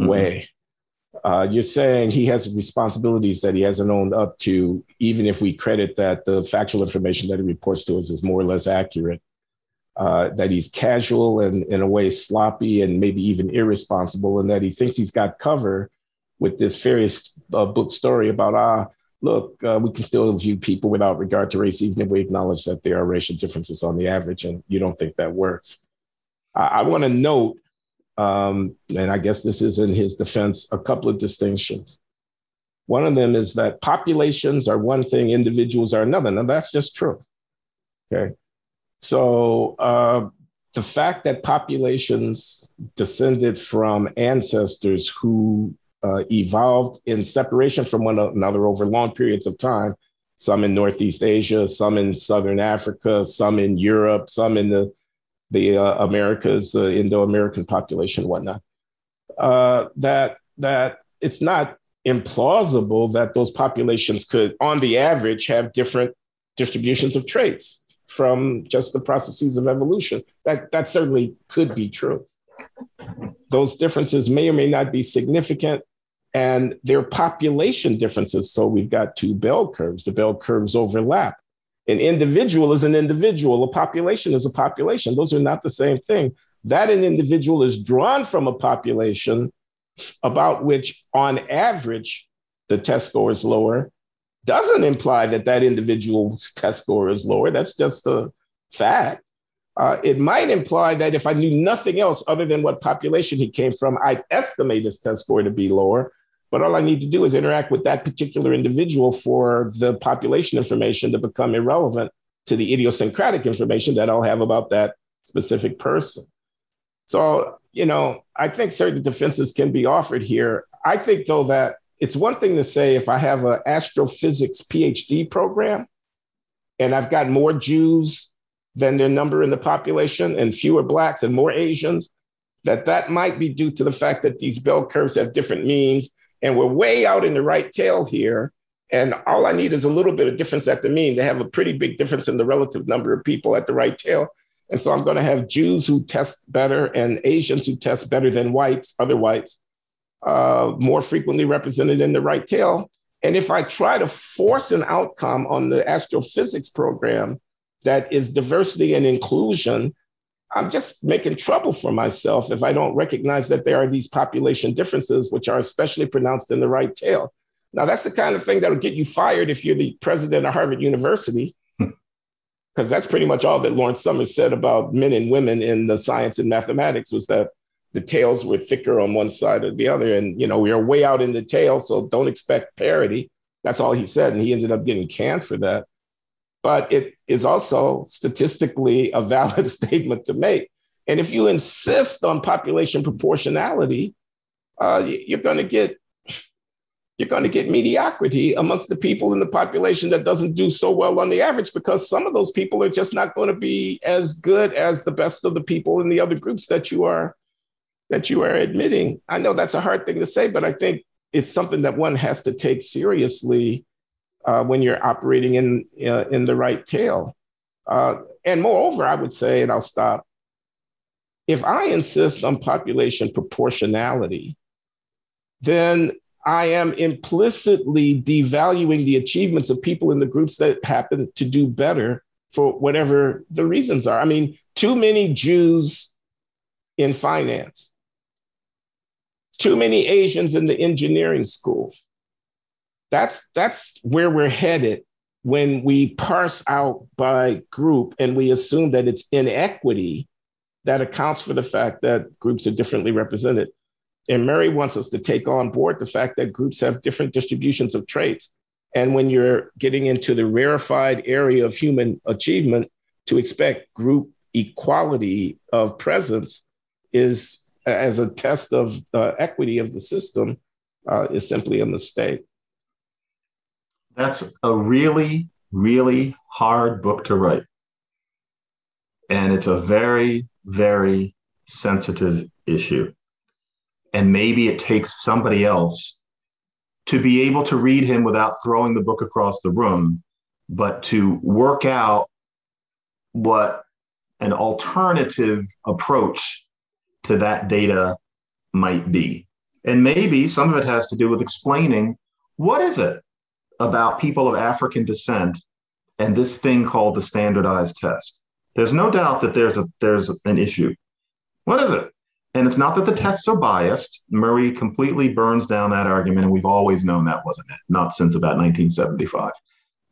Speaker 1: mm-hmm. way. Uh, you're saying he has responsibilities that he hasn't owned up to, even if we credit that the factual information that he reports to us is more or less accurate. Uh, that he's casual and in a way sloppy and maybe even irresponsible, and that he thinks he's got cover with this various uh, book story about ah look, uh, we can still view people without regard to race, even if we acknowledge that there are racial differences on the average, and you don't think that works. I, I want to note, um, and I guess this is in his defense, a couple of distinctions. One of them is that populations are one thing, individuals are another. Now, that's just true. Okay. So, uh, the fact that populations descended from ancestors who uh, evolved in separation from one another over long periods of time. Some in Northeast Asia, some in Southern Africa, some in Europe, some in the the uh, Americas, the Indo-American population, whatnot. Uh, that that it's not implausible that those populations could, on the average, have different distributions of traits from just the processes of evolution. That that certainly could be true. Those differences may or may not be significant, and their population differences. So we've got two bell curves. The bell curves overlap. An individual is an individual, a population is a population. Those are not the same thing. That an individual is drawn from a population about which, on average, the test score is lower doesn't imply that that individual's test score is lower. That's just a fact. Uh, it might imply that if I knew nothing else other than what population he came from, I'd estimate his test score to be lower. But all I need to do is interact with that particular individual for the population information to become irrelevant. to the idiosyncratic information that I'll have about that specific person. So, you know, I think certain defenses can be offered here. I think, though, that it's one thing to say if I have an astrophysics PhD program and I've got more Jews than their number in the population and fewer Blacks and more Asians, that that might be due to the fact that these bell curves have different means and we're way out in the right tail here. And all I need is a little bit of difference at the mean. They have a pretty big difference in the relative number of people at the right tail. And so I'm going to have Jews who test better and Asians who test better than whites, other whites, uh, more frequently represented in the right tail. And if I try to force an outcome on the astrophysics program that is diversity and inclusion, I'm just making trouble for myself if I don't recognize that there are these population differences, which are especially pronounced in the right tail. Now, that's the kind of thing that'll get you fired if you're the president of Harvard University, because hmm. that's pretty much all that Lawrence Summers said about men and women in the science and mathematics was that the tails were thicker on one side or the other. And, you know, we are way out in the tail, so don't expect parity. That's all he said. And he ended up getting canned for that but it is also statistically a valid statement to make. And if you insist on population proportionality, uh, you're going to get you're going to get mediocrity amongst the people in the population that doesn't do so well on the average because some of those people are just not going to be as good as the best of the people in the other groups that you are that you are admitting. I know that's a hard thing to say, but I think it's something that one has to take seriously uh, when you're operating in uh, in the right tail. Uh, and moreover, I would say, and I'll stop. If I insist on population proportionality, then I am implicitly devaluing the achievements of people in the groups that happen to do better for whatever the reasons are. I mean, too many Jews in finance, too many Asians in the engineering school, that's that's where we're headed when we parse out by group and we assume that it's inequity that accounts for the fact that groups are differently represented. And Murray wants us to take on board the fact that groups have different distributions of traits. And when you're getting into the rarefied area of human achievement, to expect group equality of presence is as a test of uh, equity of the system uh, is simply a mistake.
Speaker 2: That's a really, really hard book to write. And it's a very, very sensitive issue. And maybe it takes somebody else to be able to read him without throwing the book across the room, but to work out what an alternative approach to that data might be. And maybe some of it has to do with explaining what is it about people of African descent and this thing called the standardized test. There's no doubt that there's a there's an issue. What is it? And it's not that the tests are biased. Murray completely burns down that argument, and we've always known that wasn't it, not since about 1975.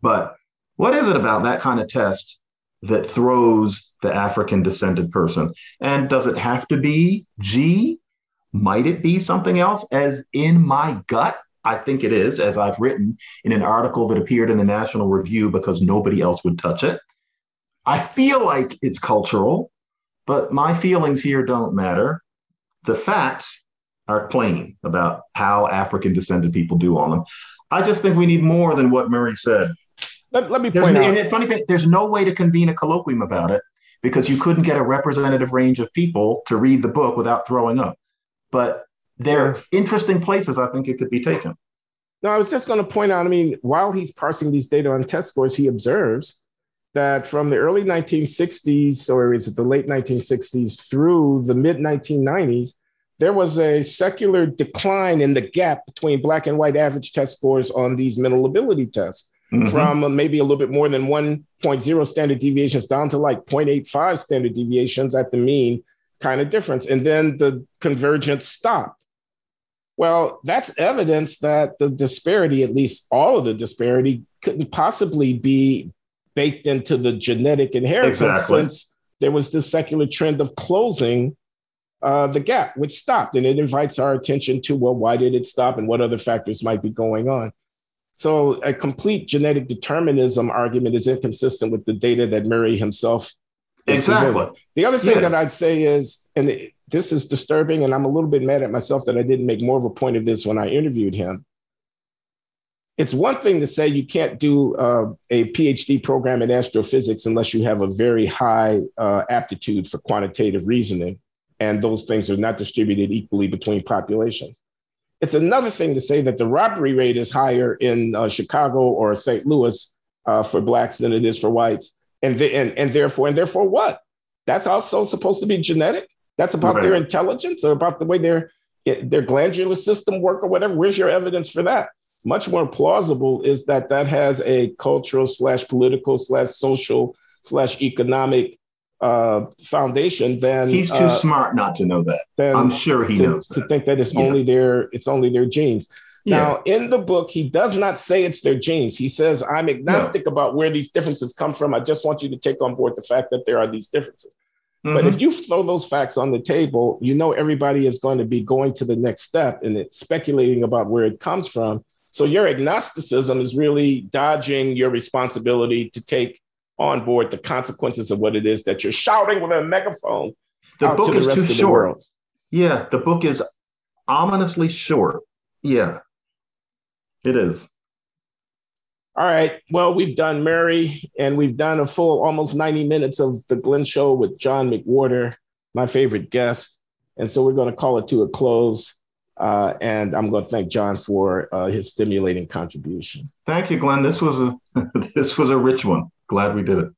Speaker 2: But what is it about that kind of test that throws the African descended person? And does it have to be G? Might it be something else? As in my gut, I think it is, as I've written in an article that appeared in the National Review because nobody else would touch it. I feel like it's cultural, but my feelings here don't matter. The facts are plain about how African descended people do on them. I just think we need more than what Murray said.
Speaker 1: Let, let me point there's, out.
Speaker 2: And funny thing, there's no way to convene a colloquium about it because you couldn't get a representative range of people to read the book without throwing up. But they're interesting places I think it could be taken.
Speaker 1: No, I was just going to point out. I mean, while he's parsing these data on test scores, he observes that from the early 1960s, or is it the late 1960s, through the mid 1990s, there was a secular decline in the gap between black and white average test scores on these mental ability tests. Mm-hmm. From maybe a little bit more than 1.0 standard deviations down to like 0.85 standard deviations at the mean kind of difference. And then the convergence stopped. Well, that's evidence that the disparity, at least all of the disparity, couldn't possibly be baked into the genetic inheritance exactly. since there was this secular trend of closing uh, the gap, which stopped. And it invites our attention to, well, why did it stop and what other factors might be going on? So a complete genetic determinism argument is inconsistent with the data that Murray himself
Speaker 2: exactly. Presented.
Speaker 1: The other thing yeah. that I'd say is, and this is disturbing, and I'm a little bit mad at myself that I didn't make more of a point of this when I interviewed him. It's one thing to say you can't do uh, a PhD program in astrophysics unless you have a very high uh, aptitude for quantitative reasoning, and those things are not distributed equally between populations. It's another thing to say that the robbery rate is higher in uh, Chicago or St. Louis uh, for blacks than it is for whites, and, and and therefore and therefore what? That's also supposed to be genetic. That's about right. their intelligence or about the way their their glandular system work or whatever. Where's your evidence for that? Much more plausible is that that has a cultural slash political slash social slash economic uh, foundation, than
Speaker 2: he's too uh, smart not to know that. I'm sure he
Speaker 1: to,
Speaker 2: knows
Speaker 1: that. to think that it's yeah. only their it's only their genes. Yeah. Now, in the book, he does not say it's their genes. He says, "I'm agnostic no. about where these differences come from. I just want you to take on board the fact that there are these differences." Mm-hmm. But if you throw those facts on the table, you know everybody is going to be going to the next step and it's speculating about where it comes from. So your agnosticism is really dodging your responsibility to take on board the consequences of what it is that you're shouting with a megaphone.
Speaker 2: The book is too short. Yeah, the book is ominously short. Yeah, it is.
Speaker 1: All right. Well, we've done Murray and we've done a full almost 90 minutes of the Glenn Show with John McWhorter, my favorite guest. And so we're going to call it to a close. Uh, and I'm going to thank John for uh, his stimulating contribution.
Speaker 2: Thank you, Glenn. This was a this was a rich one. Glad we did it.